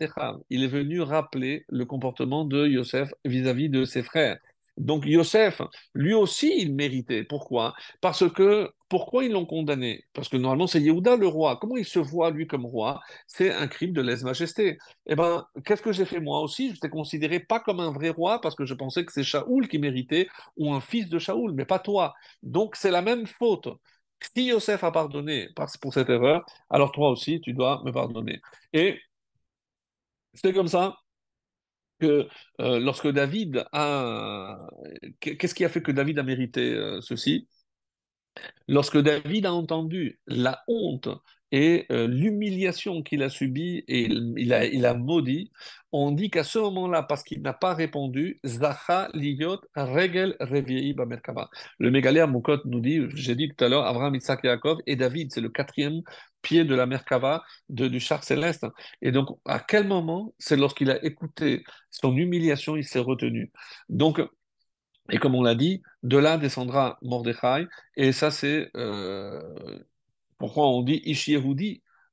Il est venu rappeler le comportement de Yosef vis-à-vis -vis de ses frères. Donc Yosef, lui aussi, il méritait. Pourquoi? Parce que pourquoi ils l'ont condamné? Parce que normalement, c'est Yehuda le roi. Comment il se voit, lui, comme roi? C'est un crime de lèse-majesté. Eh bien, qu'est-ce que j'ai fait moi aussi? Je t'ai considéré pas comme un vrai roi parce que je pensais que c'est Shaoul qui méritait ou un fils de Shaoul, mais pas toi. Donc, c'est la même faute. Si Yosef a pardonné pour cette erreur, alors toi aussi, tu dois me pardonner. Et c'est comme ça que euh, lorsque David a... Qu'est-ce qui a fait que David a mérité euh, ceci? Lorsque David a entendu la honte et euh, l'humiliation qu'il a subie et il, a, il a maudit, on dit qu'à ce moment-là, parce qu'il n'a pas répondu, Zacha Liyot Regel Reviei Bamerkava. Le Mégalère Moukot nous dit, j'ai dit tout à l'heure, Abraham, Isaac Yaakov et David, c'est le quatrième pied de la Merkava de, du char céleste. Et donc, à quel moment C'est lorsqu'il a écouté son humiliation, il s'est retenu. Donc, et comme on l'a dit, de là descendra Mordechai, et ça c'est euh, pourquoi on dit Ish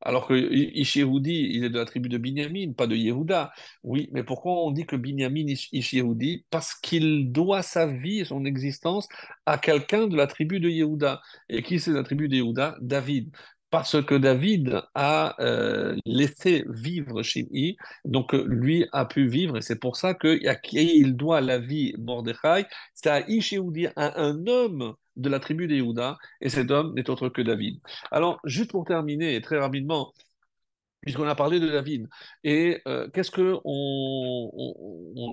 alors que Ish il est de la tribu de Binyamin, pas de Yehuda. Oui, mais pourquoi on dit que Binyamin Ish Parce qu'il doit sa vie son existence à quelqu'un de la tribu de Yehuda. Et qui c'est la tribu de Yehuda? David parce que David a euh, laissé vivre Shimei, donc euh, lui a pu vivre, et c'est pour ça qu'il doit la vie Mordechai, c'est à Ishéoudi, à un homme de la tribu des et cet homme n'est autre que David. Alors, juste pour terminer, très rapidement, puisqu'on a parlé de David, et euh, qu'est-ce que on,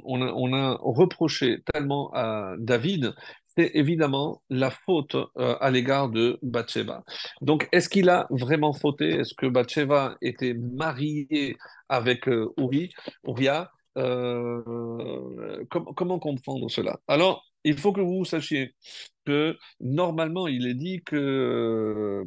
on, a, reproché tellement à David évidemment la faute euh, à l'égard de Bathsheba. Donc, est-ce qu'il a vraiment fauté? Est-ce que Bathsheba était mariée avec euh, Uri, Uria euh, Comment comprendre cela? Alors, il faut que vous sachiez que normalement, il est dit que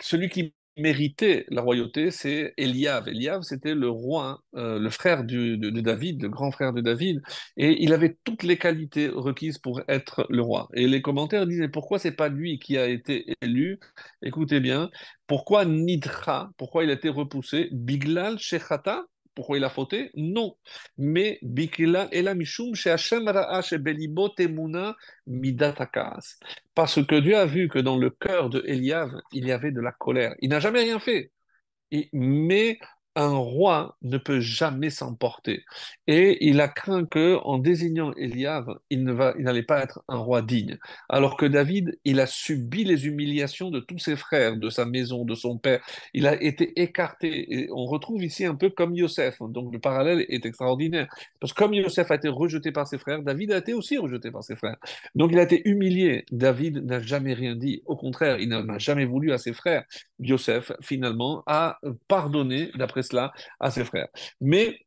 celui qui méritait la royauté, c'est Eliav. Eliav, c'était le roi, euh, le frère de, de David, le grand frère de David, et il avait toutes les qualités requises pour être le roi. Et les commentaires mais pourquoi c'est pas lui qui a été élu? Écoutez bien, pourquoi Nidra? Pourquoi il a été repoussé? Biglal Shechata? Pourquoi il a fauté? Non. Mais Biglal Elamishum Hashem Ra'a Belibo Temuna Midat Hakas. Parce que Dieu a vu que dans le cœur de Eliav, il y avait de la colère. Il n'a jamais rien fait. Et- mais un roi ne peut jamais s'emporter. Et il a craint que, en désignant Eliav, il n'allait pas être un roi digne. Alors que David, il a subi les humiliations de tous ses frères, de sa maison, de son père. Il a été écarté. Et on retrouve ici un peu comme Yosef. Donc le parallèle est extraordinaire. Parce que comme Yosef a été rejeté par ses frères, David a été aussi rejeté par ses frères. Donc il a été humilié. David n'a jamais rien dit. Au contraire, il n'a jamais voulu à ses frères. Yosef, finalement, a pardonné, d'après à ses frères. Mais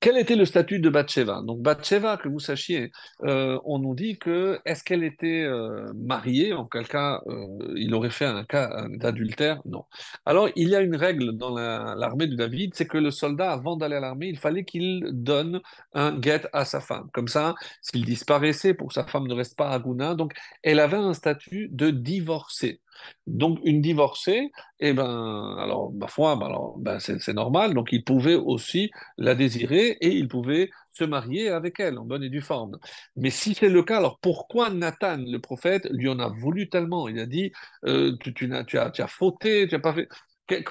quel était le statut de Bathsheba? Donc Bathsheba, que vous sachiez, euh, on nous dit que est-ce qu'elle était euh, mariée? En quel cas euh, il aurait fait un cas d'adultère? Non. Alors il y a une règle dans la- l'armée de David, c'est que le soldat, avant d'aller à l'armée, il fallait qu'il donne un guet à sa femme. Comme ça, s'il disparaissait, pour que sa femme ne reste pas à Gouna, donc elle avait un statut de divorcée. Donc une divorcée, eh ben, alors ma foi, ben, ben, c'est normal. Donc il pouvait aussi la désirer et il pouvait se marier avec elle en bonne et due forme. Mais si c'est le cas, alors pourquoi Nathan, le prophète, lui en a voulu tellement? Il a dit, euh, tu, n'as- tu as, tu as fauté, tu as pas fait.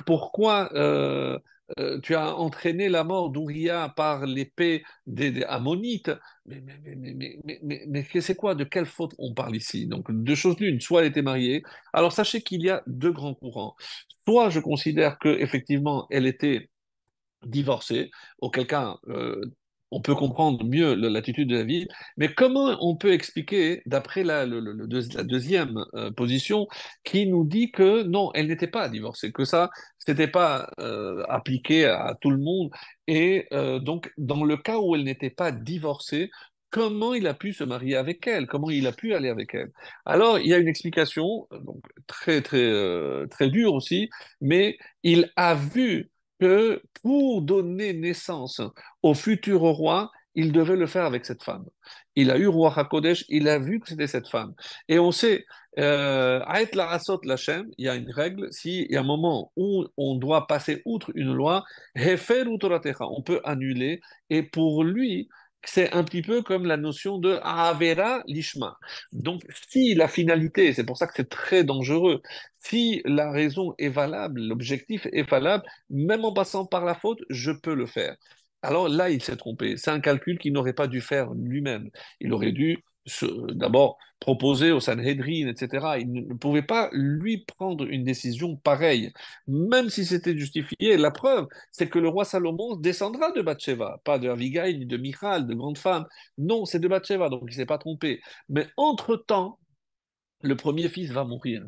Pourquoi euh, euh, tu as entraîné la mort d'Ouria par l'épée des, Ammonites? Mais, mais, mais, mais, mais, c'est quoi? De quelle faute on parle ici? Donc, deux choses l'une, soit elle était mariée. Alors, sachez qu'il y a deux grands courants. Soit je considère que effectivement elle était divorcé, auquel cas euh, on peut comprendre mieux l'attitude de David, mais comment on peut expliquer, d'après la, deuxième euh, position, qui nous dit que non, elle n'était pas divorcée, que ça, c'était pas euh, appliqué à tout le monde, et euh, donc dans le cas où elle n'était pas divorcée, Comment il a pu se marier avec elle? Comment il a pu aller avec elle? Alors, il y a une explication, très très très dure aussi, mais il a vu que pour donner naissance au futur roi, il devait le faire avec cette femme. Il a eu roi HaKodesh, il a vu que c'était cette femme. Et on sait, euh, Aet Larasot Lachem, il y a une règle, s'il y a un moment où on doit passer outre une loi, on peut annuler. Et pour lui, c'est un petit peu comme la notion de Avera Lishma. Donc, si la finalité, c'est pour ça que c'est très dangereux, si la raison est valable, l'objectif est valable, même en passant par la faute, je peux le faire. Alors là, il s'est trompé. C'est un calcul qu'il n'aurait pas dû faire lui-même. Il aurait dû d'abord proposer au Sanhedrin, etc. Il ne pouvait pas lui prendre une décision pareille, même si c'était justifié. La preuve, c'est que le roi Salomon descendra de Bathsheba, pas de Abigail ni de Michal, de grandes femmes. Non, c'est de Bathsheba, donc il s'est pas trompé. Mais entre-temps, le premier fils va mourir.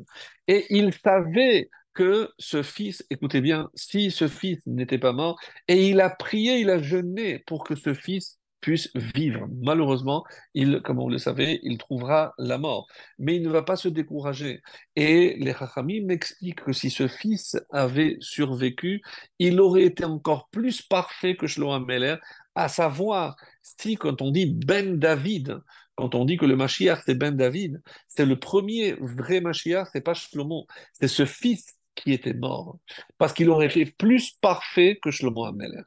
Et il savait que ce fils, écoutez bien, si ce fils n'était pas mort, et il a prié, il a jeûné pour que ce fils puisse vivre. Malheureusement, il, comme vous le savez, il trouvera la mort. Mais il ne va pas se décourager. Et les Chachamim m'expliquent que si ce fils avait survécu, il aurait été encore plus parfait que Shlomo Meller, à savoir, si quand on dit Ben David, quand on dit que le Mashiach c'est Ben David, c'est le premier vrai Mashiach, c'est pas Shlomo, c'est ce fils qui était mort, parce qu'il aurait été plus parfait que Shlomo Ameler.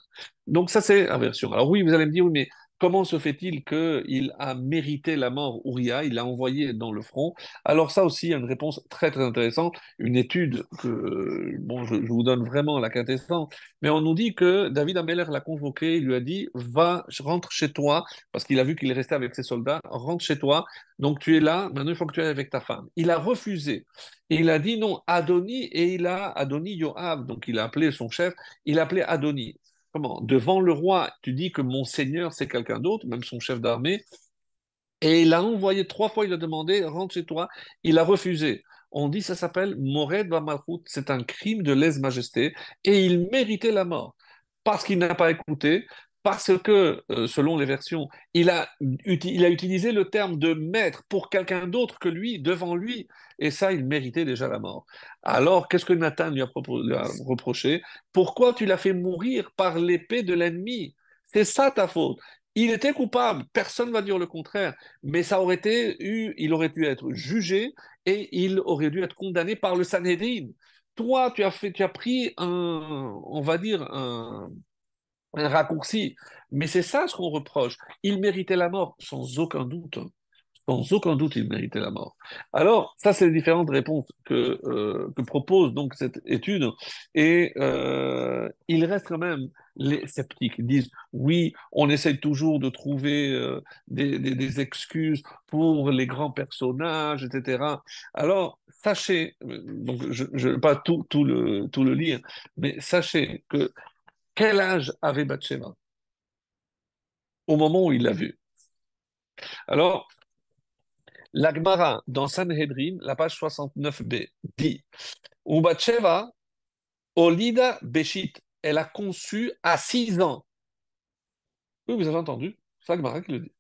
Donc ça c'est la version. Alors oui, vous allez me dire, oui, mais comment se fait-il qu'il a mérité la mort Uriah, il l'a envoyé dans le front. Alors ça aussi, il y a une réponse très très intéressante, une étude que, bon, je, vous donne vraiment la quintessence, mais on nous dit que David Ameller l'a convoqué, il lui a dit, va, rentre chez toi, parce qu'il a vu qu'il est resté avec ses soldats, rentre chez toi, donc tu es là, maintenant il faut que tu ailles avec ta femme. Il a refusé. Il a dit non, Adoni, et il a Adoni Yoav, donc il a appelé son chef, il a appelé Adoni. Devant le roi, tu dis que mon seigneur c'est quelqu'un d'autre, même son chef d'armée, et il a envoyé trois fois, il a demandé, rentre chez toi, il a refusé. On dit ça s'appelle Mored Malchut, c'est un crime de lèse-majesté, et il méritait la mort. Parce qu'il n'a pas écouté, parce que, euh, selon les versions, il a, il a utilisé le terme de maître pour quelqu'un d'autre que lui, devant lui, et ça, il méritait déjà la mort. Alors, qu'est-ce que Nathan lui a, reproché? Pourquoi tu l'as fait mourir par l'épée de l'ennemi? C'est ça ta faute. Il était coupable, personne ne va dire le contraire, mais ça aurait été eu, il aurait dû être jugé et il aurait dû être condamné par le Sanhedrin. Toi, tu as fait, tu as pris un, on va dire un raccourci. Mais c'est ça ce qu'on reproche. Il méritait la mort, sans aucun doute. Sans aucun doute, il méritait la mort. Alors, ça, c'est les différentes réponses que, euh, que propose donc cette étude. Et euh, il reste quand même les sceptiques. Ils disent, oui, on essaie toujours de trouver euh, des, excuses pour les grands personnages, etc. Alors, sachez, donc je ne vais pas tout, tout, le, tout le lire, mais sachez que quel âge avait Bathsheba? Au moment où il l'a vu Alors, l'Agmara, dans Sanhedrin, la page 69b, dit Ou Bathsheba, Olida Beshit, elle a conçu à 6 ans. Oui, vous avez entendu, c'est l'Agmara qui le dit.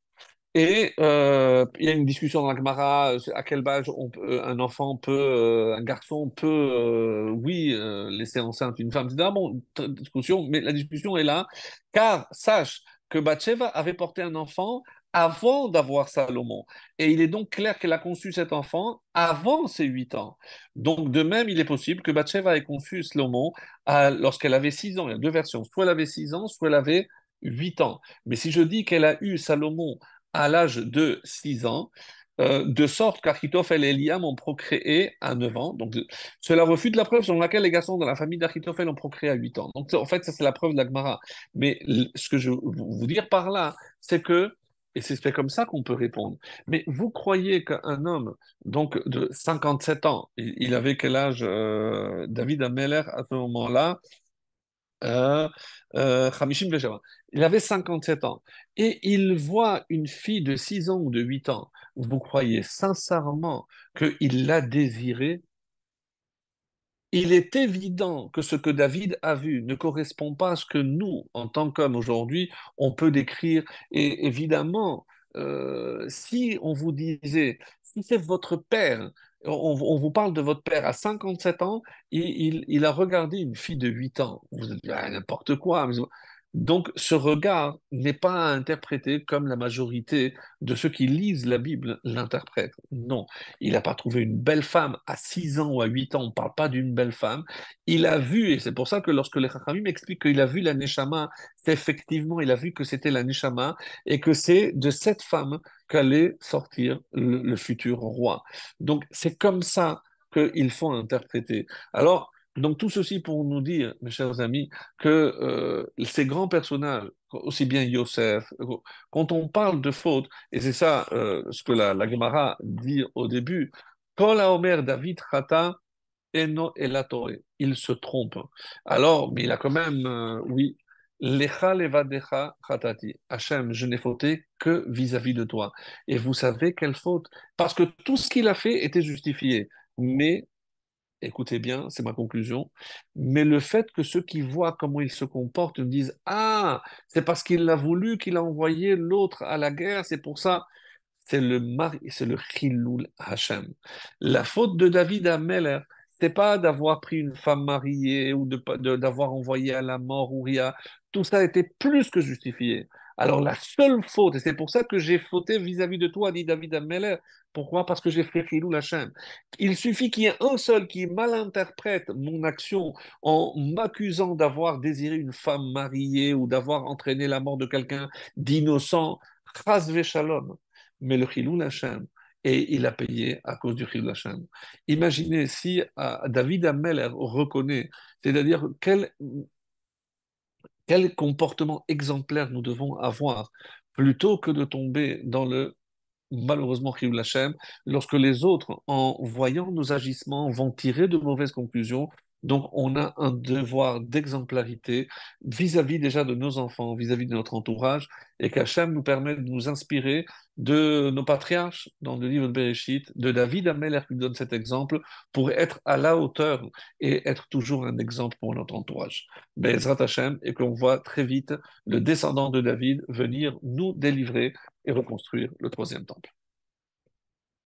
Et euh, il y a une discussion dans la Gemara, euh, à quel âge peut, un enfant peut, euh, un garçon peut, euh, oui, euh, laisser enceinte une femme. C'est bon, discussion, mais la discussion est là, car sache que Bathsheba avait porté un enfant avant d'avoir Salomon. Et il est donc clair qu'elle a conçu cet enfant avant ses huit ans. Donc, de même, il est possible que Bathsheba ait conçu Salomon lorsqu'elle avait six ans. Il y a deux versions. Soit elle avait six ans, soit elle avait huit ans. Mais si je dis qu'elle a eu Salomon à l'âge de 6 ans, euh, de sorte qu'Achitophel et Eliam ont procréé à 9 ans. Donc, cela refute la preuve selon laquelle les garçons de la famille d'Achitophel ont procréé à 8 ans. Donc, en fait, ça, c'est la preuve de l'Agmara. Mais ce que je veux vous dire par là, c'est que, et c'est comme ça qu'on peut répondre, mais vous croyez qu'un homme, donc de 57 ans, il, avait quel âge, euh, David Ameller, à ce moment-là euh, euh, il avait 57 ans et il voit une fille de 6 ans ou de 8 ans. Vous croyez sincèrement qu'il l'a désirée? Il est évident que ce que David a vu ne correspond pas à ce que nous, en tant qu'hommes aujourd'hui, on peut décrire. Et évidemment, euh, si on vous disait, si c'est votre père on, vous parle de votre père à 57 ans, il, il, a regardé une fille de 8 ans. Vous dites, ah, n'importe quoi. Donc, ce regard n'est pas à interpréter comme la majorité de ceux qui lisent la Bible l'interprètent. Non, il n'a pas trouvé une belle femme à 6 ans ou à 8 ans, on ne parle pas d'une belle femme. Il a vu, et c'est pour ça que lorsque les Chachamim m'expliquent qu'il a vu la Neshama, effectivement, il a vu que c'était la Neshama et que c'est de cette femme qu'allait sortir le, futur roi. Donc, c'est comme ça qu'il faut interpréter. Alors, donc tout ceci pour nous dire, mes chers amis, que euh, ces grands personnages, aussi bien Yosef, quand on parle de faute, et c'est ça euh, ce que la, Gemara dit au début, quand la David Eno il se trompe. Alors, mais il a quand même, euh, oui, Lecha levadecha je n'ai fauté que vis-à-vis -vis de toi. Et vous savez quelle faute Parce que tout ce qu'il a fait était justifié. Mais écoutez bien, c'est ma conclusion, mais le fait que ceux qui voient comment il se comporte disent Ah, c'est parce qu'il l'a voulu qu'il a envoyé l'autre à la guerre, c'est pour ça. C'est le mari, c'est le Chiloul Hachem. La faute de David à Meller, c'est pas d'avoir pris une femme mariée ou d'avoir envoyé à la mort Uriah. Tout ça était plus que justifié. Alors la seule faute, et c'est pour ça que j'ai fauté vis-à-vis de toi, dit David Ameller. Pourquoi? Parce que j'ai fait Chilou la chaîne. Il suffit qu'il y ait un seul qui malinterprète mon action en m'accusant d'avoir désiré une femme mariée ou d'avoir entraîné la mort de quelqu'un d'innocent. Shalom. Mais le Chilou la chaîne, et il a payé à cause du Chilou la chaîne. Imaginez si euh, David Ameller reconnaît, c'est-à-dire quel quel comportement exemplaire nous devons avoir plutôt que de tomber dans le malheureusement Lachem, lorsque les autres, en voyant nos agissements, vont tirer de mauvaises conclusions Donc, on a un devoir d'exemplarité vis-à-vis déjà de nos enfants, vis-à-vis de notre entourage, et qu'Hachem nous permet de nous inspirer de nos patriarches dans le livre de Bereshit, de David Ameller qui nous donne cet exemple, pour être à la hauteur et être toujours un exemple pour notre entourage. Bezrat Hachem, et qu'on voit très vite le descendant de David venir nous délivrer et reconstruire le troisième temple.